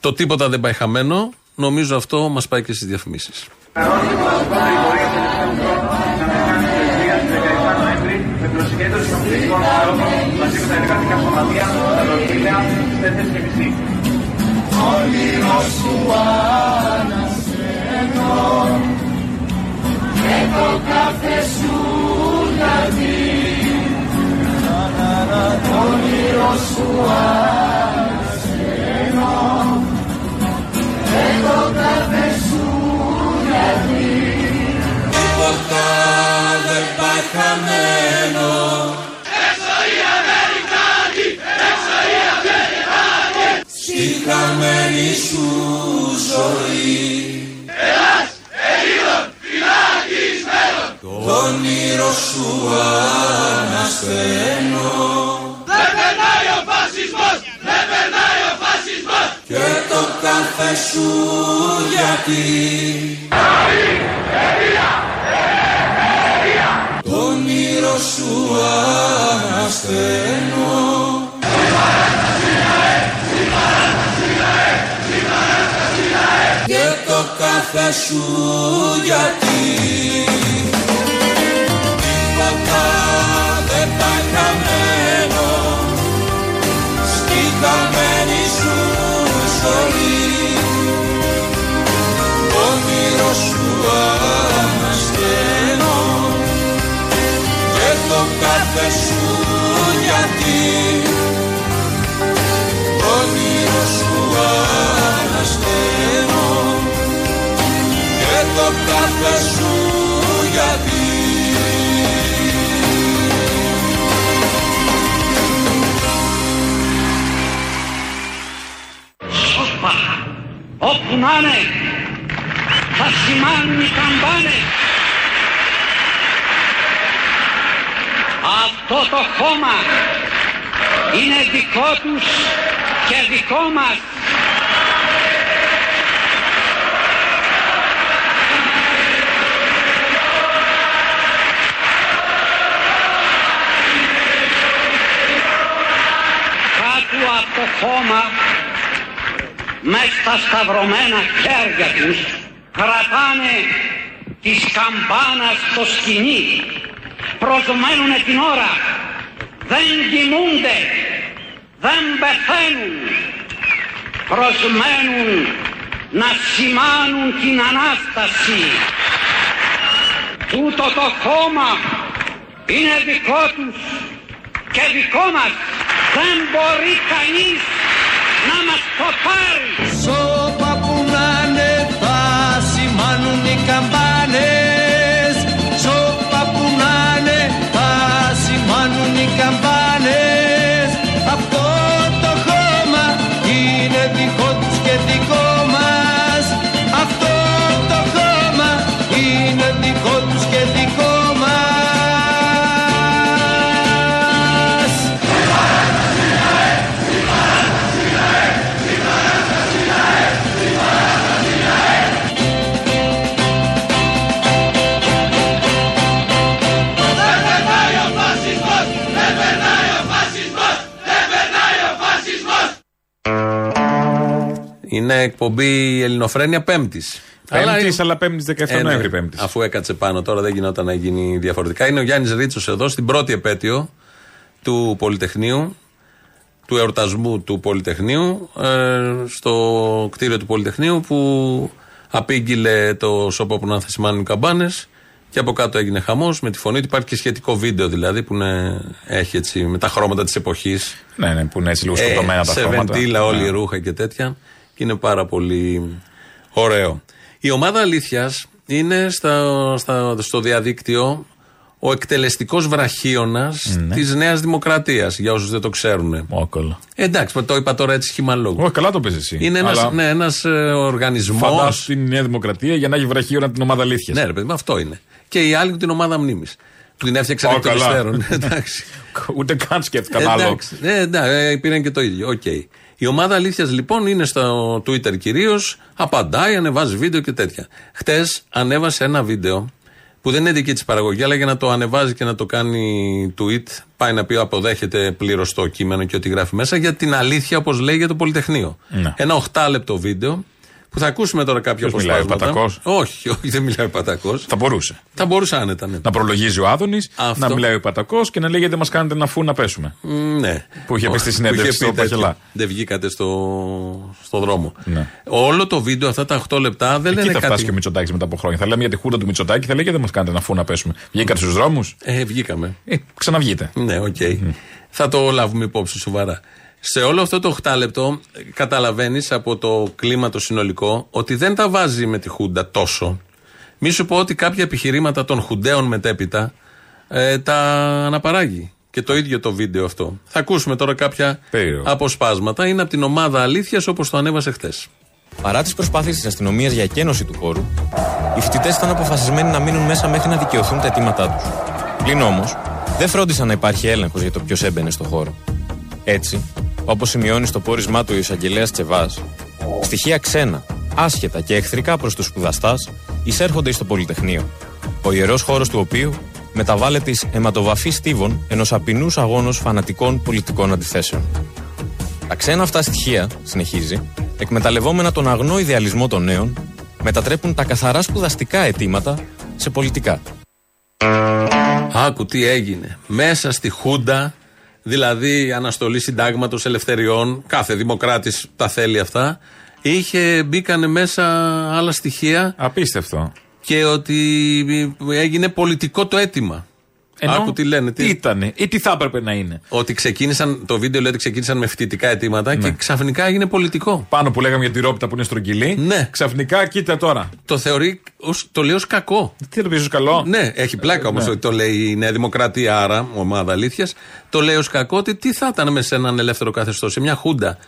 το τίποτα δεν πάει χαμένο. Νομίζω αυτό μας πάει και στις διαφημίσεις. Όνειρος σου ανασένω και το κάθε σου γιατί όνειρος σου ανασένω και το κάθε σου γιατί τίποτα δεν πάει χαμένο στη χαμένη σου ζωή. Ελλάς, Ελλήνων, φυλακισμένων το όνειρο σου ανασθαίνω Δεν περνάει ο φασισμός, δεν περνάει ο φασισμός. Και το κάθε σου γιατί. Το όνειρο σου ανασθαίνω το κάθε σου γιατί τίποτα δεν πάει χαμένο στη χαμένη σου ζωή. Όνειρο σου ανασταίνω και το κάθε σου γιατί το κάθε σου γιατί Σώσπα, όπου να είναι, θα σημάνουν οι καμπάνες. Αυτό το χώμα είναι δικό τους και δικό μας. Κάτω από το χώμα με στα σταυρωμένα χέρια τους κρατάνε της καμπάνας το σκηνή. Προσμένουνε την ώρα δεν κοιμούνται δεν πεθαίνουν. Προσμένουν να σημάνουν την Ανάσταση. Τούτο το χώμα είναι δικό τους και δικό μας δεν μπορεί κανείς να μας το πάρει. Είναι εκπομπή Ελληνοφρένια Πέμπτης. Πέμπτης, αλλά Πέμπτης 17 Ε, Νοέμβρη ναι. Πέμπτης. Αφού έκατσε πάνω τώρα δεν γινόταν να γίνει διαφορετικά. Είναι ο Γιάννης Ρίτσος εδώ στην πρώτη επέτειο του Πολυτεχνείου, του εορτασμού του Πολυτεχνείου, ε, στο κτίριο του Πολυτεχνείου που απήγγειλε το σώπα που να θα σημάνουν οι καμπάνες και από κάτω έγινε χαμός με τη φωνή του. Υπάρχει και σχετικό βίντεο δηλαδή που είναι, έχει έτσι με τα χρώματα της εποχής. Ναι, ναι, που είναι έτσι λίγο σκοτωμένα τα σε χρώματα. βεντίλα, όλη Ναι. η ρούχα και τέτοια. Και είναι πάρα πολύ ωραίο. Η ομάδα αλήθειας είναι στα, στα, στο διαδίκτυο ο εκτελεστικός βραχίονας Ναι. της Νέας Δημοκρατίας. Για όσους δεν το ξέρουν. Όκολα. Εντάξει, το είπα τώρα έτσι σχήμα λόγου. Όχι, καλά το πες εσύ. Είναι ένας Αλλά ναι, ένας, ε, οργανισμός. Φαντάσου την Νέα Δημοκρατία για να έχει βραχίονα την ομάδα αλήθειας. Ναι, ρε παιδί μου, αυτό είναι. Και οι άλλοι την ομάδα μνήμης. Που την έφτιαξαν Ω, εκ των καλά. υστέρων. Εντάξει. Ούτε καν σκέφτηκαν άλλο. Εντάξει, ναι, εντάξει, ε, πήραν και το ίδιο. Οκ. Η ομάδα αλήθειας λοιπόν είναι στο Twitter κυρίως, απαντάει, ανεβάζει βίντεο και τέτοια. Χτες ανέβασε ένα βίντεο που δεν είναι δική της παραγωγή, αλλά για να το ανεβάζει και να το κάνει tweet, πάει να πει αποδέχεται πλήρως το κείμενο και ό,τι γράφει μέσα για την αλήθεια, όπως λέει για το Πολυτεχνείο. Ναι. Ένα 8 λεπτό βίντεο που θα ακούσουμε τώρα κάποια Ποιος μιλάει, ο αποσπάσματα. Πατακός; Όχι, όχι, δεν μιλάει ο Πατακός. Θα μπορούσε. Θα μπορούσε άνετα, ναι. Να προλογίζει ο Άδωνης, Αυτό. να μιλάει ο Πατακός και να λέγεται Μας κάνετε ένα φου να πέσουμε. Μ, Ναι. Που είχε πει στη Που συνέντευξη είχε στο πει τέτοιο. Παχελά. Δεν βγήκατε στο, στο δρόμο. Ναι. Όλο το βίντεο, αυτά τα 8 λεπτά δεν Εκεί λένε θα φτάσει κάτι. και ο Μητσοτάκης μετά από χρόνια. Θα λέμε για τη χούντα του Μητσοτάκη, θα λέγεται Μας κάνετε ένα φου να πέσουμε. Βγήκατε στους δρόμους; Ε, βγήκαμε. Ε, ξαναβγείτε. Ναι, οκ. Θα το λάβουμε υπόψη σοβαρά. Σε όλο αυτό το 8 λεπτό καταλαβαίνεις από το κλίμα το συνολικό ότι δεν τα βάζει με τη Χούντα τόσο. Μη σου πω ότι κάποια επιχειρήματα των Χουντέων μετέπειτα ε, τα αναπαράγει. Και το ίδιο το βίντεο αυτό. Θα ακούσουμε τώρα κάποια Περίεργο. αποσπάσματα. Είναι από την ομάδα Αλήθειας όπως το ανέβασε χθες. Παρά τις προσπάθειες της αστυνομίας για εκένωση του χώρου, οι φοιτητές ήταν αποφασισμένοι να μείνουν μέσα μέχρι να δικαιωθούν τα αιτήματά τους. Πλην όμως, δεν φρόντισαν να υπάρχει έλεγχος για το ποιος έμπαινε στο χώρο. Έτσι, όπως σημειώνει στο πόρισμά του ο εισαγγελέας Τσεβάς, στοιχεία ξένα, άσχετα και εχθρικά προς τους σπουδαστάς εισέρχονται στο Πολυτεχνείο, ο ιερός χώρος του οποίου μεταβάλλεται εις αιματοβαφή στίβων ενός απεινούς αγώνος φανατικών πολιτικών αντιθέσεων. Τα ξένα αυτά στοιχεία, συνεχίζει, εκμεταλλευόμενα τον αγνό ιδεαλισμό των νέων, μετατρέπουν τα καθαρά σπουδαστικά αιτήματα σε πολιτικά. Άκου τι έγινε. Μέσα στη Χούντα, δηλαδή αναστολή συντάγματος ελευθεριών, κάθε δημοκράτης τα θέλει αυτά, είχε, μπήκανε μέσα άλλα στοιχεία Απίστευτο. και ότι έγινε πολιτικό το αίτημα. Ενώ Άκου τι λένε. Τι ήτανε ή τι θα έπρεπε να είναι. Ότι ξεκίνησαν, το βίντεο λέει ότι ξεκίνησαν με φοιτητικά αιτήματα Ναι. και ξαφνικά έγινε πολιτικό. Πάνω που λέγαμε για τη ρόπιτα που είναι στρογγυλή. Ναι. Ξαφνικά, κοίτα τώρα. Το θεωρεί, ως, το λέει ως κακό. Τι το πεις, καλό; Ναι, έχει πλάκα όμως Ναι. ότι το λέει η Νέα Δημοκρατία, άρα ομάδα αλήθειας. Το λέει ως κακό ότι τι θα ήταν μέσα σε έναν ελεύθερο καθεστώς, σε μια χούντα.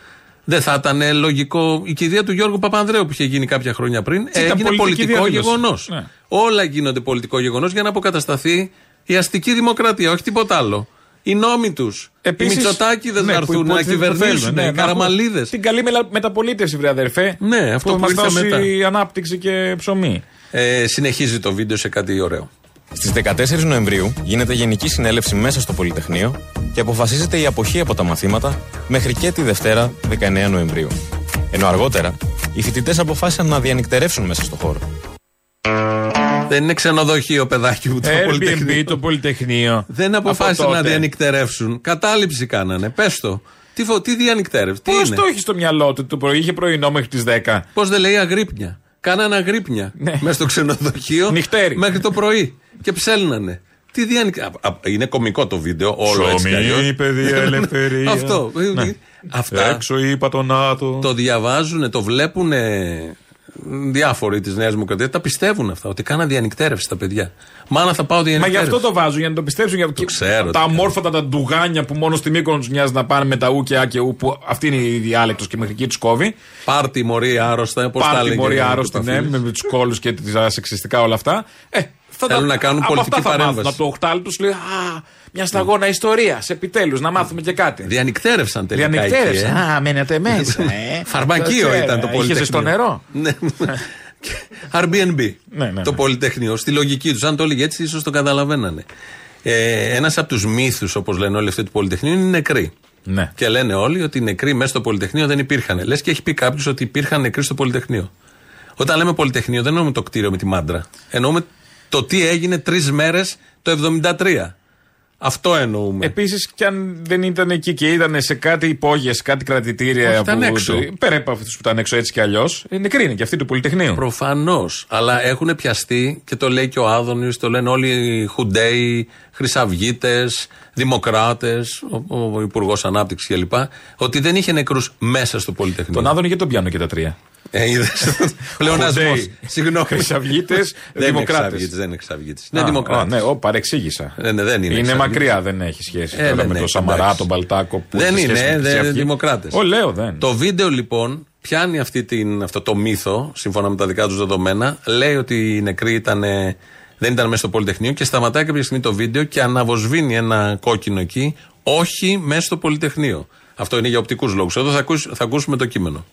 Δεν θα ήταν λογικό. Η κηδεία του Γιώργου Παπανδρέου που είχε γίνει κάποια χρόνια πριν ήταν έγινε πολιτική πολιτικό διαδήλωση. γεγονός. Ναι. Όλα γίνονται πολιτικό γεγονός για να αποκατασταθεί η αστική δημοκρατία, όχι τίποτα άλλο. Οι νόμοι τους. Οι Επίσης- Μητσοτάκηδε ναι, να που έρθουν να υποτίθεται το κυβερνήσουν. θέλουν, ναι, οι να καραμαλίδες. έχουμε Την καλή μελα- μεταπολίτευση, βρε αδερφέ. Ναι, αυτό που που μας ήρθε δώσει μετά. ανάπτυξη και ψωμί. Ε, συνεχίζει το βίντεο σε κάτι ωραίο. Στις 14 Νοεμβρίου γίνεται γενική συνέλευση μέσα στο Πολυτεχνείο και αποφασίζεται η αποχή από τα μαθήματα μέχρι και τη Δευτέρα 19 Νοεμβρίου. Ενώ αργότερα οι φοιτητές αποφάσισαν να διανυκτερεύσουν μέσα στο χώρο. Δεν είναι ξενοδοχείο, παιδάκι μου, το Airbnb, Πολυτεχνείο. το Πολυτεχνείο. Δεν Από αποφάσισαν να τότε. διανυκτερεύσουν. Κατάληψη κάνανε. Πες το. Τι, φο- τι διανυκτέρευση, τι Πώς είναι; το έχεις στο μυαλό του το πρωί, είχε πρωινό μέχρι τις 10. Πώς δεν λέει αγρύπνια. Κάνανε αγρύπνια Ναι. μέσα στο ξενοδοχείο Νυχτέρι. μέχρι το πρωί. Και ψέλνανε. Τι διανυκ... α, α, Είναι κομικό το βίντεο, όλο έτσι κι αλλιώς. Ψωμί, παιδεία, ελευθερία. Αυτό. Ναι. Αυτά Έξω είπα τον Άτο. το διαβάζουν, το βλέπουν διάφοροι της Νέας Δημοκρατίας. Τα πιστεύουν αυτά. Ότι κάνα διανυκτέρευση τα παιδιά. Μάνα θα πάω Μα γι' διανυκτέρευση. αυτό το βάζουν, για να το πιστέψουν. Για... και ξέρω Τα τι αμόρφωτα, τα ντουγάνια που μόνο στη Μύκονο τους νοιάζει να πάνε με τα ου και α και ου, που αυτή είναι η διάλεκτος και μέχρι εκεί τους κόβει. Πάρτι μωρή άρρωστα, πώς τα Πάρτι έλεγε. μωρή ο άρρωστη, ναι, Παπαφίλης. με τους κόλου και τα σεξιστικά όλα αυτά. Ε, θα Θέλουν τα- να κάνουν από πολιτική αυτά θα παρέμβαση. μάθουν. Από το οχτάλεπτο σου λέει Α, μια σταγόνα ιστορίας. Επιτέλους, να μάθουμε και κάτι. Διανυκτέρευσαν τελικά. Διανυκτέρευσαν. εκεί, ε. Α, μένετε μέσα. ε. Φαρμακείο Το ήταν το ξέρω. Πολυτεχνείο. Είχες στο νερό. Ναι. Airbnb. Ναι, ναι, Το ναι. Πολυτεχνείο. Στη λογική τους. Αν το έλεγε έτσι, ίσως το καταλαβαίνανε. Ε, Ένας από τους μύθους, όπως λένε όλοι αυτοί του Πολυτεχνείου, είναι οι νεκροί. Ναι. Και λένε όλοι ότι οι νεκροί μέσα στο Πολυτεχνείο δεν υπήρχαν. Λες και έχει πει κάποιος ότι υπήρχαν νεκροί στο Πολυτεχνείο. Όταν λέμε Πολυτεχνείο, δεν εννοούμε το κτίριο με τη μάντρα. Εννοούμε το τι έγινε τρεις μέρες το 73. Αυτό εννοούμε. Επίσης, κι αν δεν ήταν εκεί και ήταν σε κάτι υπόγειες, κάτι κρατητήρια. Όχι, ήταν που, έξω. Πέρα από αυτούς που ήταν έξω έτσι κι αλλιώς, νεκροί είναι και αυτοί του Πολυτεχνείου. Προφανώς. Αλλά έχουν πιαστεί και το λέει και ο Άδωνη, το λένε όλοι οι Χουντέοι, Χρυσαυγίτες, Δημοκράτες, ο, ο Υπουργός Ανάπτυξης κλπ. Ότι δεν είχε νεκρούς μέσα στο Πολυτεχνείο. Τον Άδωνη γιατί τον πιάνω και τα τρία. Ε, είδες. Πλεονασμός. Χουντέοι, Συγγνώμη. Χρυσαυγίτες, Δεν είναι Δημοκράτες. Χρυσαυγίτης, Δεν είναι Χρυσαυγίτη. Είναι Α, Δημοκράτης. α, Ναι, ο, παρεξήγησα. Ναι, ναι, δεν είναι Είναι Χρυσαυγίτης. μακριά, δεν έχει σχέση Ε, τώρα δεν με έχει, τον Σαμαρά, εντάξει. τον Μπαλτάκο. Που Δεν έχει σχέση είναι, με τη δεν Χρυσή είναι Αυγή. δημοκράτες. Ω, λέω δεν. Το βίντεο λοιπόν πιάνει αυτή την, αυτό το μύθο, σύμφωνα με τα δικά τους δεδομένα, λέει ότι οι νεκροί ήταν, δεν ήταν μέσα στο Πολυτεχνείο και σταματάει κάποια στιγμή το βίντεο και αναβοσβήνει ένα κόκκινο εκεί, όχι μέσα στο Πολυτεχνείο. Αυτό είναι για οπτικούς λόγους. Εδώ θα, ακούς- θα ακούσουμε το κείμενο.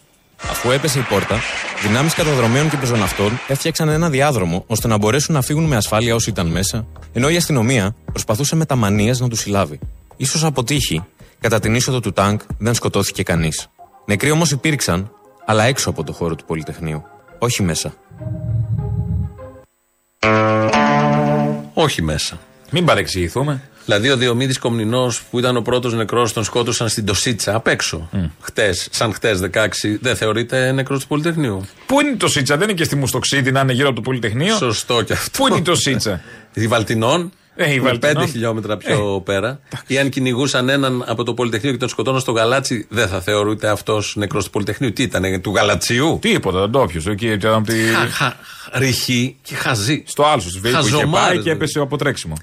Αφού έπεσε η πόρτα, δυνάμεις καταδρομέων και πεζοναυτών έφτιαξαν ένα διάδρομο ώστε να μπορέσουν να φύγουν με ασφάλεια όσοι ήταν μέσα, ενώ η αστυνομία προσπαθούσε με τα μανίας να τους συλλάβει. σω από τύχη, κατά την είσοδο του τάγκ δεν σκοτώθηκε κανείς. Νεκροί όμως υπήρξαν, αλλά έξω από το χώρο του Πολυτεχνείου. Όχι μέσα. Όχι μέσα. Μην παρεξηγηθούμε. Δηλαδή ο Διομήδης Κομνηνός που ήταν ο πρώτος νεκρός, τον σκότωσαν στην Τοσίτσα απ' έξω. Mm. Χτες, σαν χτες 16, δεν θεωρείται νεκρός του Πολυτεχνείου. Πού είναι το Σίτσα, δεν είναι και στη Μουστοξίδη να είναι γύρω από το Πολυτεχνείο; Σωστό και αυτό. Πού είναι το Σίτσα. Τη Βαλτινών. Ε, η 5 χιλιόμετρα πιο ε. πέρα. Ή αν κυνηγούσαν έναν από το Πολυτεχνείο και τον σκοτώναν στο Γαλάτσι, δεν θα θεωρείται αυτός νεκρός του Πολυτεχνείου. Τι ήταν, του Γαλατσιού. Τίποτα, δεν ντόπιο. Ρηχή και χαζή. Στο άλλο σου που είχε πάει και έπεσε από τρέξιμο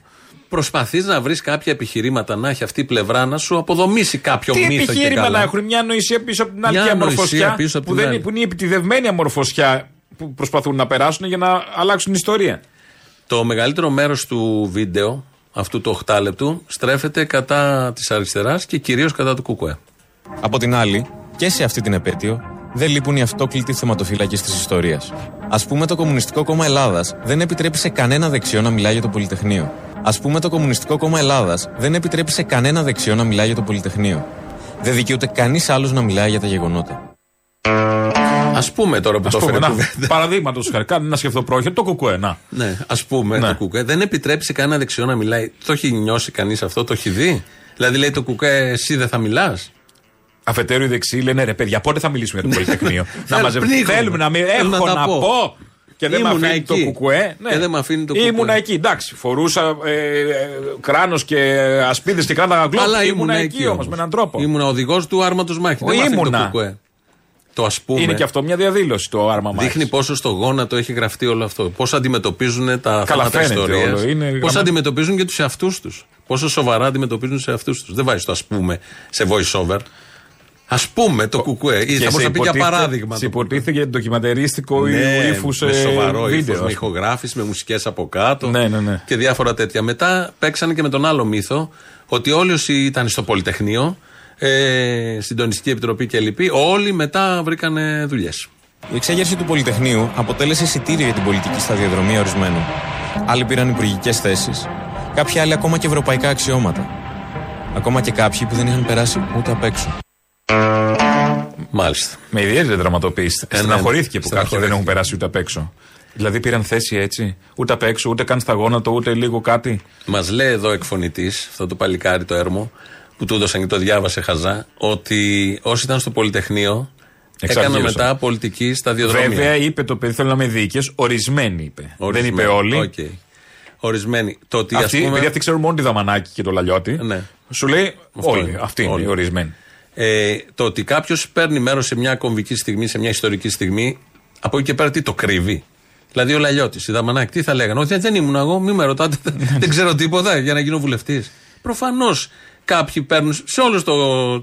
προσπαθείς να βρεις κάποια επιχειρήματα να έχει αυτή η πλευρά να σου αποδομήσει κάποιο Τι μύθο. Τι επιχείρημα να έχουν μια νοησία πίσω από την άλλη και αμορφωσιά. Που, δεν, που είναι η επιτιδευμένη αμορφωσιά που προσπαθούν να περάσουν για να αλλάξουν ιστορία. Το μεγαλύτερο μέρος του βίντεο αυτού του 8 λεπτού στρέφεται κατά της αριστεράς και κυρίως κατά του Κουκουέ. Από την άλλη, και σε αυτή την επέτειο, δεν λείπουν οι αυτόκλητοι θεματοφύλακε της ιστορίας. Α πούμε, το Κομμουνιστικό Κόμμα Ελλάδας δεν επιτρέπει σε κανένα δεξιό να μιλάει για το Πολυτεχνείο. Α πούμε, το Κομμουνιστικό Κόμμα Ελλάδας δεν επιτρέπει σε κανένα δεξιό να μιλάει για το Πολυτεχνείο. Δεν δικαιούται κανείς άλλος να μιλάει για τα γεγονότα. Α πούμε τώρα που Ας το φέρνει. Παραδείγματος χάρη, κάνει ένα σκεφτό πρόχειρο, το κουκουέ. Να. Ναι, ας πούμε ναι. το κουκουέ. Δεν επιτρέπει σε κανένα δεξιό να μιλάει. Το έχει νιώσει κανείς αυτό, το έχει δει; Δηλαδή λέει το κουκουέ, εσύ δεν θα μιλάς; Αφετέρου οι δεξιοί λένε ρε παιδιά, πότε θα μιλήσουμε για το Πολυτεχνείο; να μαζευτούμε. Θέλουμε να μιλήσουμε. Έχω να πω. Και δεν με αφήνει το κουκουέ. Ναι. Και δεν με αφήνει το κουκουέ. Ήμουνα εκεί, εντάξει. Φορούσα ε, ε, κράνος και ασπίδες και κράταγα γκλόπ. Αλλά ήμουνα εκεί όμως με έναν τρόπο. Ήμουνα οδηγός του άρματος μάχη. Δεν ήμουνα. Το κουκουέ. Το ας πούμε, είναι και αυτό μια διαδήλωση το άρμα μάχης. Δείχνει πόσο στο γόνατο έχει γραφτεί όλο αυτό. Πώς αντιμετωπίζουν τα θέματα ιστορίας. Πώς αντιμετωπίζουν και τους εαυτούς τους. Πόσο σοβαρά αντιμετωπίζουν τους εαυτούς τους. Δεν βάζει το ας πούμε σε voice over. Α πούμε το κουκουέ. Ή θα μπορούσα να πει για παράδειγμα. Σε υποτίθεται ντοκιμαντερίστικο ναι, ύφου με σοβαρό ύφο, με ηχογράφηση, με μουσικές από κάτω ναι, ναι, ναι. και διάφορα τέτοια. Μετά παίξανε και με τον άλλο μύθο ότι όλοι όσοι ήταν στο Πολυτεχνείο, ε, στην Τονιστική Επιτροπή και λοιποί, όλοι μετά βρήκανε δουλειές. Η εξέγερση του Πολυτεχνείου αποτέλεσε εισιτήριο για την πολιτική σταδιοδρομία ορισμένων. Άλλοι πήραν υπουργικές θέσεις, κάποιοι άλλοι ακόμα και ευρωπαϊκά αξιώματα. Ακόμα και κάποιοι που δεν είχαν περάσει ούτε απ' έξω. Μάλιστα. Με ιδιαίτερη δραματοποίηση. Ε, Στεναχωρήθηκε που κάποιοι δεν έχουν περάσει ούτε απ' έξω. Δηλαδή πήραν θέση έτσι, ούτε απ' έξω, ούτε καν στα γόνατα, ούτε λίγο κάτι. Μας λέει εδώ εκφωνητής, αυτό το παλικάρι το έρμο, που του έδωσαν και το διάβασε χαζά, ότι όσοι ήταν στο Πολυτεχνείο έκαναν μετά πολιτική σταδιοδρομία. Βέβαια είπε το παιδί, θέλω να είμαι δίκαιο, ορισμένοι είπε. Δεν είπε όλοι. Okay. Ορισμένοι. Το ότι, αυτοί, πούμε... αυτοί ξέρουν μόνο τη Δαμανάκη και το Λαλιώτη. Ναι. Σου λέει όλοι. Αυτοί είναι οι ορισμένοι. Ε, το ότι κάποιος παίρνει μέρος σε μια κομβική στιγμή, σε μια ιστορική στιγμή, από εκεί και πέρα τι το κρύβει; Δηλαδή ο Λαλιώτης, η Δαμανάκη, τι θα λέγανε; Όχι, δεν ήμουν εγώ, μην με ρωτάτε, δεν ξέρω τίποτα για να γίνω βουλευτής. Προφανώς κάποιοι παίρνουν σε όλη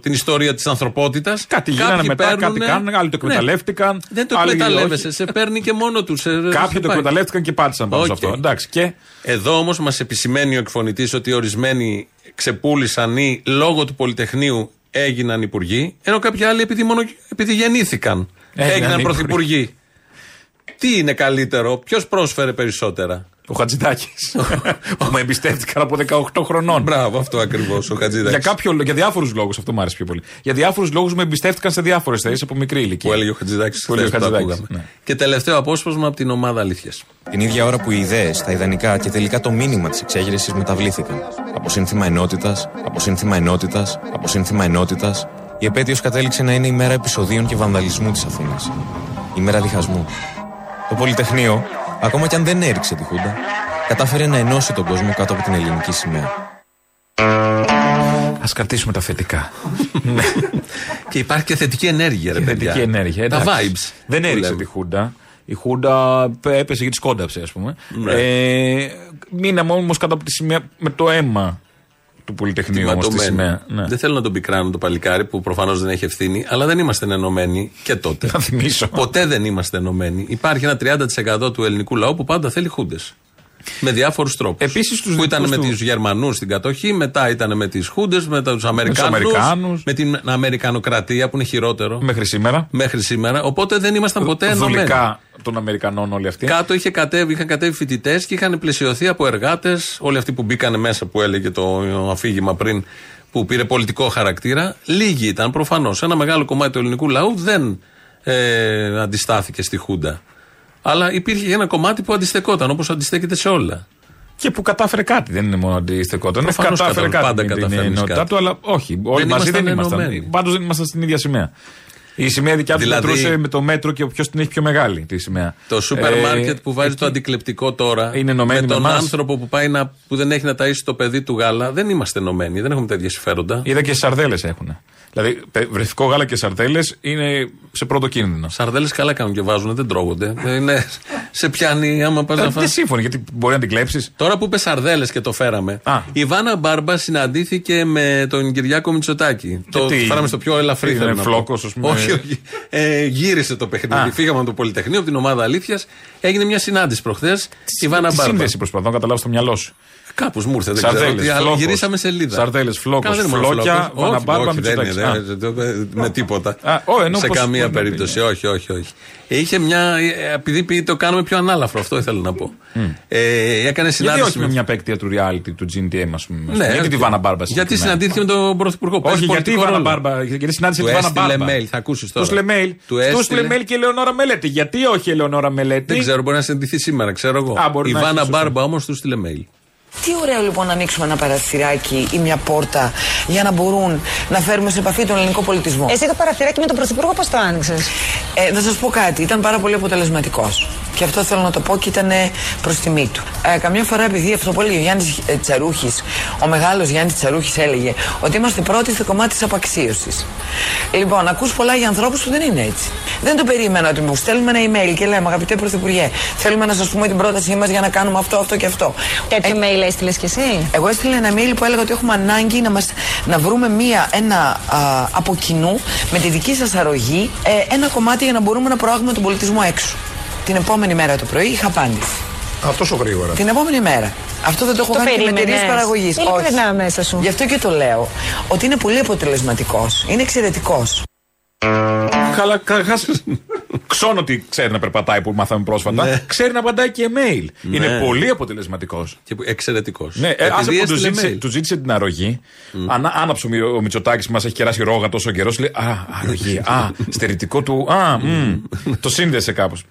την ιστορία της ανθρωπότητας. Κάτι γίνανε μετά, παίρνουν, κάτι κάνουν, άλλοι το ναι. εκμεταλλεύτηκαν. Ναι, δεν το εκμεταλλεύεσαι, σε παίρνει και μόνο τους. Κάποιοι το εκμεταλλεύτηκαν και πάτησαν πάνω okay. σε αυτό. Εντάξει, και... Εδώ όμως μας επισημαίνει ο εκφωνητής ότι ορισμένοι ξεπούλησαν ή λόγω του Πολυτεχνείου έγιναν υπουργοί, ενώ κάποιοι άλλοι επειδή, μόνο, επειδή γεννήθηκαν έγιναν, έγιναν πρωθυπουργοί. Τι είναι καλύτερο, ποιος πρόσφερε περισσότερα; Ο Χατζηδάκης. που με εμπιστεύτηκαν από 18 χρονών. Μπράβο, αυτό ακριβώς. Ο Χατζηδάκης. Για, κάποιο, για διάφορους λόγους, αυτό μου άρεσε πιο πολύ. Για διάφορους λόγους με εμπιστεύτηκαν σε διάφορες θέσει από μικρή ηλικία. Που έλεγε ο Χατζηδάκης. Που έλεγε ο ναι. Και τελευταίο απόσπασμα από την ομάδα Αλήθειας. Την ίδια ώρα που οι ιδέες, τα ιδανικά και τελικά το μήνυμα της εξέγερσης μεταβλήθηκαν. Από σύνθημα ενότητας, από σύνθημα ενότητας, από σύνθημα ενότητας, η επέτειος κατέληξε να είναι η μέρα επεισοδίων και βανδαλισμού της Αθήνας. Η μέρα διχασμού. Το Πολυτεχνείο Ακόμα κι αν δεν έριξε τη Χούντα, κατάφερε να ενώσει τον κόσμο κάτω από την ελληνική σημαία. Α κρατήσουμε τα θετικά. και υπάρχει και θετική ενέργεια, ρε παιδιά. Θετική ενέργεια. Τα vibes. Δεν έριξε τη Χούντα. Η Χούντα έπεσε και τη σκόνταψε, ας πούμε. Ναι. Ε, μείναμε όμως κάτω από τη σημαία με το αίμα του Πολυτεχνείου όμως τη σημαία. Ναι. Δεν θέλω να τον πικράνω το παλικάρι που προφανώς δεν έχει ευθύνη, αλλά δεν είμαστε ενωμένοι και τότε. Να θυμίσω. Ποτέ δεν είμαστε ενωμένοι. Υπάρχει ένα 30% του ελληνικού λαού που πάντα θέλει χούντες. Με διάφορους τρόπους. Επίσης τους Που ήταν με δικούς του- τους Γερμανούς στην κατοχή, μετά ήταν με τις Χούντες, μετά τους Αμερικάνους. Αμερικάνους. Με την Αμερικανοκρατία που είναι χειρότερο. Μέχρι σήμερα. Μέχρι σήμερα. Οπότε δεν ήμασταν ποτέ ενωμένοι. Δολικά των Αμερικανών όλοι αυτοί. Κάτω είχε κατέβει, είχαν κατέβει φοιτητές και είχαν πλαισιωθεί από εργάτες. Όλοι αυτοί που μπήκαν μέσα που έλεγε το αφήγημα πριν, που πήρε πολιτικό χαρακτήρα. Λίγοι ήταν προφανώς. Ένα μεγάλο κομμάτι του ελληνικού λαού δεν ε, αντιστάθηκε στη Χούντα. Αλλά υπήρχε ένα κομμάτι που αντιστεκόταν, όπως αντιστέκεται σε όλα. Και που κατάφερε κάτι. Δεν είναι μόνο αντιστεκόταν. Προφανώς κατάφερε κατα- κάτι. πάντα με την καταφέρνεις ενότητά κάτι. του, αλλά όχι. Όλοι Δεν μαζί δεν ήμασταν ήμασταν. ενωμένοι. Πάντως δεν ήμασταν στην ίδια σημαία. Η σημαία δικιά του Δηλαδή- μετρούσε με το μέτρο και ποιος την έχει πιο μεγάλη τη σημαία. Το σούπερ Ε, μάρκετ που βάζει το αντικλεπτικό τώρα. Είναι ενωμένοι με με τον εμάς. άνθρωπο που, πάει να, που δεν έχει να ταΐσει το παιδί του γάλα. Δεν είμαστε ενωμένοι. Δεν έχουμε τέτοια συμφέροντα. Είδα και σαρδέλες έχουν. Δηλαδή, πε- βρεθικό γάλα και σαρδέλες είναι σε πρώτο κίνδυνο. Σαρδέλες καλά κάνουν και βάζουν, δεν τρώγονται. είναι, σε πιάνει άμα πας να Ε, φας. Δεν σύμφωνοι, γιατί μπορεί να την κλέψεις. Τώρα που είπε Σαρδέλες και το φέραμε. Η Βάνα Μπάρμπα συναντήθηκε με τον Κυριάκο Μητσοτάκη. Το τι, φέραμε στο πιο ελαφρύ είναι θέλω να πω. φλόκος, ας πούμε. Όχι, όχι. Ε, γύρισε το παιχνίδι. Α. Φύγαμε από το Πολυτεχνείο, από την ομάδα Αλήθειας. Έγινε μια συνάντηση προχθές. Η Βάνα Τι Μπάρμπα. σύνδεση προσπαθώ να καταλάβω στο μυαλό σου. Κάπως μου ήρθε, δεν ξέρω. τι, αλλά γυρίσαμε σελίδα. Σαρδέλες, φλόκος, Καλά, δεν ήμουν φλόκια, φλόκος. Όχι, βαναμπάρμπα, όχι, δεν Μητσοτάκης. είναι, Α. δεν- δεν- με τίποτα. Α, ω, ενώ σε πώς καμία μπορεί να περίπτωση. Όχι, όχι, όχι. Είχε μια. ε, Επειδή πει- το κάνουμε πιο ανάλαφρο, αυτό ήθελα να πω. Ε, έκανε Γιατί συνάντηση. όχι με μια παίκτεια του reality, του GNTM, ας πούμε. Ναι, γιατί τη Βάνα Μπάρμπα. Γιατί συναντήθηκε με τον Πρωθυπουργό. Όχι, Παίζει γιατί η πολιτικό Βάνα ρόλο. Μπάρμπα. Γιατί συνάντησε Του τη Βάνα έστειλε Μπάρμπα. mail, θα ακούσεις τώρα. Τους έστειλε mail. Του Τους έστειλε- έστειλε mail και η Ελεονόρα Μελέτη. Γιατί όχι η Ελεονόρα Μελέτη. Δεν ξέρω, μπορεί να συναντηθεί σήμερα, ξέρω εγώ. Α, μπορεί Η να Βάνα έχει, σωστά. Μπάρμπα όμως του στείλε mail. Τι ωραίο λοιπόν να ανοίξουμε ένα παραθυράκι ή μια πόρτα για να μπορούν να φέρουμε σε επαφή τον ελληνικό πολιτισμό; Εσύ το παραθυράκι με τον Πρωθυπουργό πώς το άνοιξες; Ε, θα σας πω κάτι, ήταν πάρα πολύ αποτελεσματικός. Και αυτό θέλω να το πω και ήταν προς τιμή του. Ε, καμιά φορά, επειδή αυτό που έλεγε ο Γιάννης Τσαρούχης, ο μεγάλος Γιάννης Τσαρούχης έλεγε ότι είμαστε πρώτοι στο κομμάτι της απαξίωσης. Λοιπόν, ακούς πολλά για ανθρώπους που δεν είναι έτσι. Δεν το περίμενα ότι μου στέλνουμε ένα email και λέμε Αγαπητέ Πρωθυπουργέ, θέλουμε να σας πούμε την πρότασή μας για να κάνουμε αυτό, αυτό και αυτό. Τέτοιο mail έστειλες κι εσύ; Εγώ έστειλα ένα mail που έλεγα ότι έχουμε ανάγκη να, μας, να βρούμε μία, ένα α, από κοινού με τη δική σας αρρωγή ε, ένα κομμάτι για να μπορούμε να προάγουμε τον πολιτισμό έξω. Την επόμενη μέρα το πρωί είχα απάντηση. Α, τόσο γρήγορα. Την επόμενη μέρα. Αυτό δεν το έχω Το κάνει και με εταιρείε περίμενες. παραγωγής. Ειλικρινά μέσα σου. Γι' αυτό και το λέω. Ότι είναι πολύ αποτελεσματικός. Είναι εξαιρετικός. Καλά, καταρχά. Ξώνω ότι ξέρει να περπατάει που μάθαμε πρόσφατα. Ξέρει να απαντάει και email. Είναι Ναι. πολύ αποτελεσματικός. Και εξαιρετικός. Ναι, ε, άσε που του ζήτησε, του ζήτησε την αρρωγή. Ανα, άναψε ο Μη- ο Μητσοτάκης που μας έχει κεράσει ρόγα τόσο καιρός. Λέει Α, αρρωγή. Α, στερητικό του. Α, μμ. το σύνδεσε κάπως.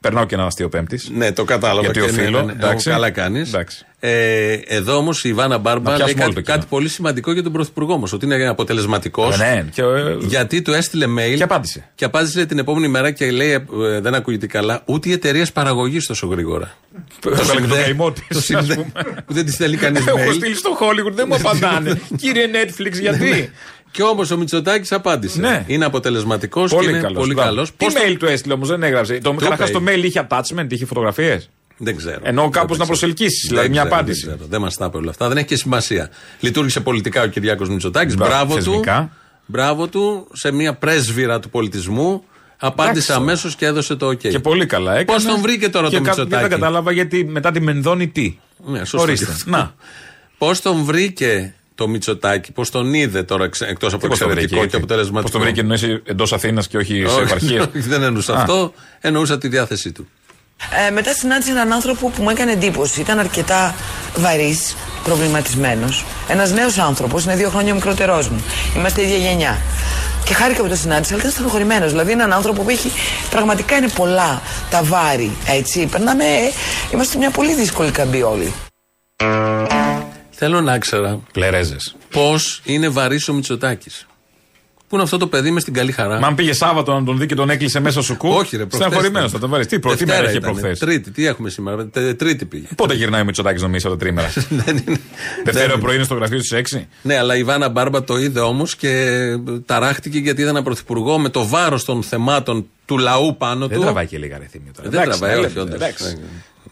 Περνάω και ένα αστείο πέμπτης. Ναι, το κατάλαβα. Γιατί και οφείλω. ναι, ναι, ναι. εντάξει. Καλά κάνεις. Εντάξει. Ε, εδώ όμως η Ιβάνα Μπάρμπα Να λέει πιάσουμε όλο κάτι, το κοινό. κάτι πολύ σημαντικό για τον Πρωθυπουργό όμω. Ότι είναι αποτελεσματικός. Ε, ναι, και, ε, γιατί του έστειλε mail. Και απάντησε. Και απάντησε λέει, την επόμενη μέρα και λέει: ε, Δεν ακούγεται καλά, ούτε οι εταιρείε παραγωγής τόσο γρήγορα. Έβγαλε και τον συνδέ- καημό της, το ας συνδέ- πούμε. που δεν της στέλνει κανείς Έχω mail. στείλει στο Hollywood, δεν μου απαντάνε. Κύριε Netflix, γιατί; Και όμως ο Μητσοτάκης απάντησε. Ναι. Είναι αποτελεσματικός και Πολύ είναι καλός. πολύ καλός. Τι mail του έστειλε όμως, δεν έγραψε. Το, καταρχάς είπε. το mail είχε attachment, είχε φωτογραφίες. Δεν ξέρω. Ενώ κάπως Δεν να ξέρω. προσελκύσεις, Δεν δηλαδή μια ξέρω, απάντηση. Δεν, ξέρω. δεν μας τα είπε όλα αυτά. Δεν έχει και σημασία. Λειτουργήσε πολιτικά ο Κυριάκος Μητσοτάκης. Μπράβο, Μπράβο του. θεσμικά. Μπράβο του σε μια πρέσβυρα του πολιτισμού. Απάντησε Εντάξει. αμέσως και έδωσε το OK. Και πολύ καλά έκανε. Πώς τον βρήκε τώρα και το κα- Μητσοτάκη; Δεν κατάλαβα γιατί μετά τη Μενδώνη τι. Ναι, σωστό. Ορίστε. Να. Πώς τον βρήκε το Μητσοτάκη, πώς τον είδε τώρα εκτός από Τι πώς τον εξαιρετικό βρήκε, και αποτελεσματικό. Πώς τον βρήκε εννοείς εντός Αθήνας και όχι σε Όχι, επαρχίες. όχι, δεν εννοούσα Α. αυτό. Εννοούσα τη διάθεσή του. Ε, μετά συνάντησα έναν άνθρωπο που μου έκανε εντύπωση. Ήταν αρκετά βαρύς, προβληματισμένος. Ένας νέος άνθρωπος, είναι δύο χρόνια μικρότερός μου. Είμαστε ίδια γενιά. Και χάρηκα που το συνάντησα, αλλά ήταν στενοχωρημένος. Δηλαδή, έναν άνθρωπο που έχει πραγματικά είναι πολλά τα βάρη. Έτσι. Περνάμε. Είμαστε μια πολύ δύσκολη καμπή όλοι. Θέλω να ξέρα Πλερέζες. πώς είναι βαρύς ο Μητσοτάκης. Πού είναι αυτό το παιδί με στην καλή χαρά; Μα αν πήγε Σάββατο να τον δει και τον έκλεισε μέσα σου κου. Όχι, ρε, προχθές Στεναχωρημένος ήταν. θα τον βάλεις. Τι πρώτη Δευτέρα μέρα είχε ήτανε. προχθές. Τρίτη, τι έχουμε σήμερα. Τε- τρίτη πήγε. Πότε γυρνάει ο Μητσοτάκης νομίζεις τα τρίμερα; Δευτέρα Δεν- πρωί είναι στο γραφείο στις 6. Ναι, αλλά η Βάνα Μπάρμπα το είδε όμως και ταράχτηκε γιατί είδε έναν πρωθυπουργό με το βάρος των θεμάτων του λαού πάνω Δεν του. τραβάει και λίγα ρεθίμια τώρα. Ε, Δεν Εντάξει, τραβάει, ναι, όχι, λέμε, όντως. εντάξει.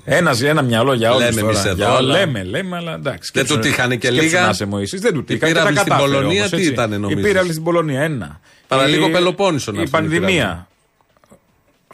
Ένας, ένα μυαλό για όλους. Λέμε εμείς εδώ, Για, αλλά- Λέμε, λέμε, αλλά εντάξει. Δεν του τύχανε και λίγα. Να σε Μωυσής, δεν του Η τύχανε. και τα πύραυλη στην κατάφερε Πολωνία όμως, τι έτσι. ήταν, Η νομίζεις; πύραυλη στην Πολωνία, ένα. Παραλίγο Η- Πελοπόννησο να Η έρθουν οι πανδημία.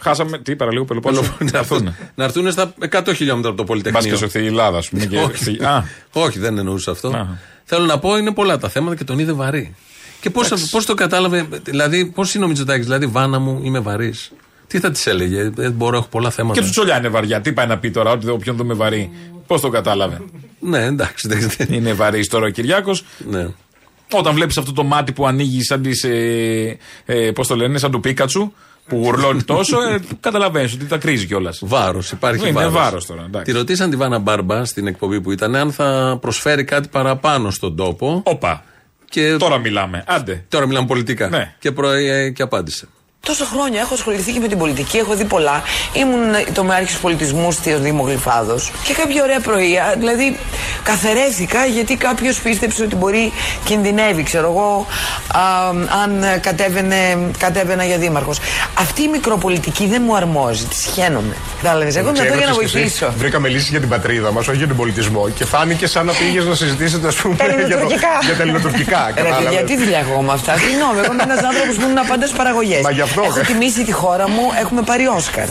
Χάσαμε, τι παραλίγο Πελοπόννησο; να έρθουν- να έρθουν στα 100 χιλιόμετρα από το Μπας Πολυτεχνείο. και σωθεί η Ελλάδα, ας πούμε. και- Όχι. Α, Όχι, δεν εννοούσα αυτό. Θέλω να πω είναι πολλά τα θέματα και τον είδε βαρύ. Και πώς πώς το κατάλαβε, δηλαδή, πώς είναι ο Μητσοτάκης, δηλαδή, Βάνα μου, είμαι βαρύς. Τι θα τη έλεγε, δεν μπορώ, έχω πολλά θέματα. Και του Τσολιά είναι βαριά. Τι πάει να πει τώρα, ότι όποιον δούμε βαρύ. Πώς το κατάλαβε; Ναι, εντάξει. δεν- δεν- Είναι βαρύς τώρα ο Κυριάκος. Ναι. Όταν βλέπεις αυτό το μάτι που ανοίγει σαν τη. Ε, ε, Πώς το λένε, σαν του Πίκατσου, που γουρλώνει τόσο, ε, καταλαβαίνεις ότι τα κρίζει κιόλας. Βάρος, υπάρχει Είναι βάρος. βάρος τώρα, εντάξει. Τη ρωτήσαν τη Βάνα Μπάρμπα στην εκπομπή που ήταν αν θα προσφέρει κάτι παραπάνω στον τόπο. Όπα. Και Τώρα μιλάμε. Άντε. Τώρα μιλάμε πολιτικά. Ναι. Και, προ... ε, και απάντησε. Τόσα χρόνια έχω ασχοληθεί και με την πολιτική, έχω δει πολλά. Ήμουν το μεάρχη πολιτισμούς στο Δήμο Γλυφάδος. Και κάποια ωραία πρωία, δηλαδή καθαρέθηκα γιατί κάποιος πίστεψε ότι μπορεί κινδυνεύει, ξέρω εγώ, α, αν κατέβαινε, κατέβαινα για δήμαρχος. Αυτή η μικροπολιτική δεν μου αρμόζει, τη σχένομαι. Κατάλαβες. Εγώ είμαι εδώ για να βοηθήσω. Βρήκαμε λύσεις για την πατρίδα μας, όχι για τον πολιτισμό. Και φάνηκε σαν να πήγες να συζητήσετε, ας πούμε, Τα για, το, ελληνοτουρκικά. για τα ελληνοτουρκικά. Ρε παιδιά, κατάλαβες. τι δουλειά έχω εγώ με αυτά. Συγγνώμη, εγώ είμαι ένας άνθρωπος που ήμουν πάντα στι παραγωγές. Μα γι' αυτό, Έχω ε. τιμήσει τη χώρα μου, έχουμε πάρει Όσκαρ.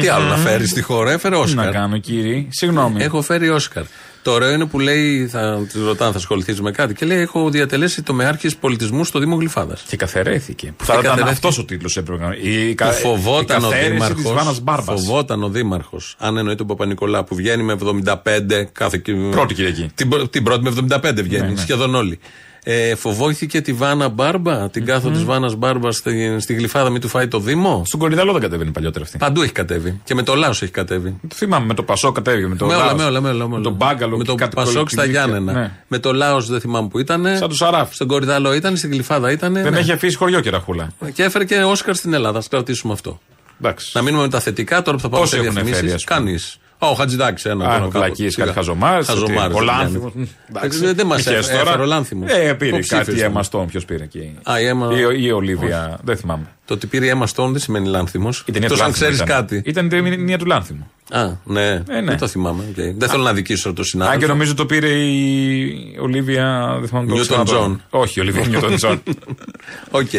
Τι άλλο να φέρεις στη χώρα, έφερε Όσκαρ. να κάνω, κύριε; Συγγνώμη. Έχω φέρει Όσκαρ. Το ωραίο είναι που λέει, θα τη ρωτάνε, θα ασχοληθείς με κάτι. Και λέει: Έχω διατελέσει το μεάρχη πολιτισμού στο Δήμο Γλυφάδας. Και καθαρέθηκε. Που θα ήταν αυτός ο τίτλος έπρεπε να είναι. Η, κα- Που φοβόταν η ο καθαίρεση Δήμαρχος. της Βάνας Μπάρμπας. Φοβόταν ο Δήμαρχος. Αν εννοεί τον Παπα-Νικολά που βγαίνει με 75 κάθε Κι- Πρώτη Κυριακή. Την, πρω- την πρώτη με 75 βγαίνει, Ναι, ναι. σχεδόν όλοι. Ε, φοβόθηκε τη Βάνα Μπάρμπα, την κάθο τη Βάνας Μπάρμπα στη, στη Γλυφάδα, μην του φάει το Δήμο; Στον Κορυδαλό δεν κατέβαινε παλιότερα αυτή. Παντού έχει κατέβει. Και με το Λάος έχει κατέβει. Το θυμάμαι με το Πασό κατέβηκε. Με το με όλα, Λάος, με όλα, με όλα. Με τον Μπάγκαλο. Με και το κάτι Πασόκ στα κολυμπήθηκα. Γιάννενα. Ναι. Με το Λάος δεν θυμάμαι που ήταν. Σαν του Σαράφ. Στον Κορυδαλό ήταν, στην Γλυφάδα ήταν. Δεν ναι. έχει αφήσει χωριό και ραχούλα. Και έφερε και Όσκαρ στην Ελλάδα. Α κρατήσουμε αυτό. Εντάξει. Να μείνουμε με τα θετικά τώρα που θα πάμε Πόσοι σε έχουν φέρει, διαφημίσει. ας πούμε; Κανείς. Ο Χατζηδάκης ένα. Α, τώρα βλακίες, κάποτε. κάτι χαζομάρες, Χαζομάρες, ότι- ο δεν Λάνθιμος. κάνει. Εντάξει. Δεν δεν μας Ποιες έφερε, τώρα; έφερε ο Λάνθιμος. Ε, πήρε Υποψήφιος κάτι ήταν. έμαστον. Ποιος πήρε εκεί; Α, η Emma- Ή, η Ολίβια. Δεν θυμάμαι. Το ότι πήρε η Emma Stone δεν σημαίνει Λάνθιμος. Η ταινία του Τόσο αν Λάνθιμου ξέρεις ήταν. κάτι. Ήταν η ταινία του Λάνθιμου. Α, ναι. Ε, ναι. Δεν το θυμάμαι. οκ. Δεν θέλω να αδικήσω το Αν συνάδελφο. και νομίζω το πήρε η Ολίβια. Δεν θυμάμαι το Newton ξαναδώ. John. Όχι, η Ολίβια Νιούτον Τζον. Οκ.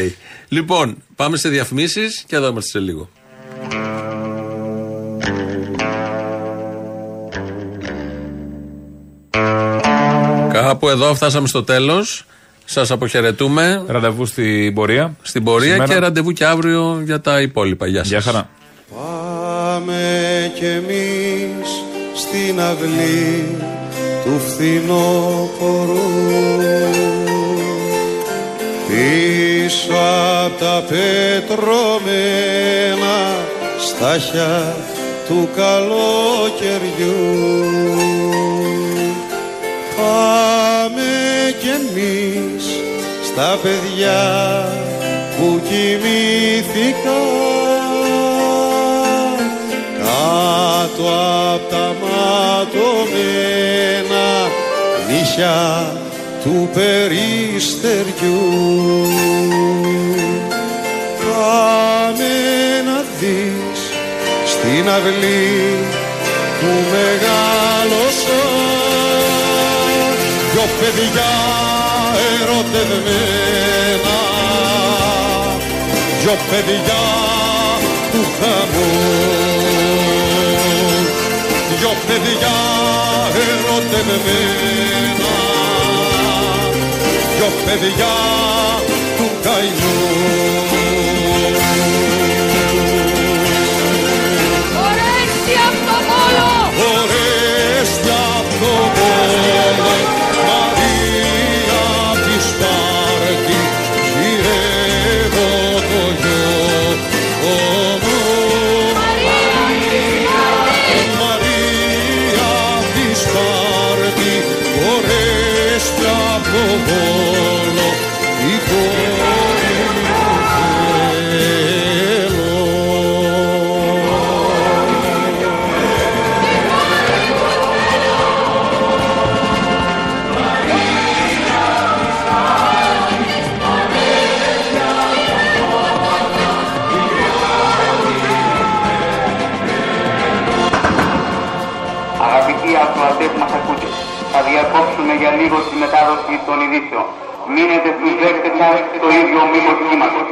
Λοιπόν, πάμε σε διαφημίσεις και εδώ είμαστε σε λίγο. Κάπου εδώ φτάσαμε στο τέλος. Σας αποχαιρετούμε. Ραντεβού στην πορεία. Στην πορεία Σήμερα. και ραντεβού και αύριο για τα υπόλοιπα. Γεια σας. Γεια χαρά. Πάμε κι εμείς στην αυλή του φθινόπορου πίσω απ' τα πετρωμένα στάχια του καλοκαιριού Πάμε κι εμείς στα παιδιά που κοιμήθηκαν κάτω απ' τα ματωμένα νύχια του περιστεριού. Πάμε να δεις στην αυλή που μεγάλωσα δυο παιδιά ερωτευμένα. Δυο παιδιά του χαμού δυο παιδιά ερωτευμένα. Δυο παιδιά του καημού διακόψουμε για λίγο τη μετάδοση των ειδήσεων. Μείνετε στους δέκτες σας στο ίδιο μήκος κύματος.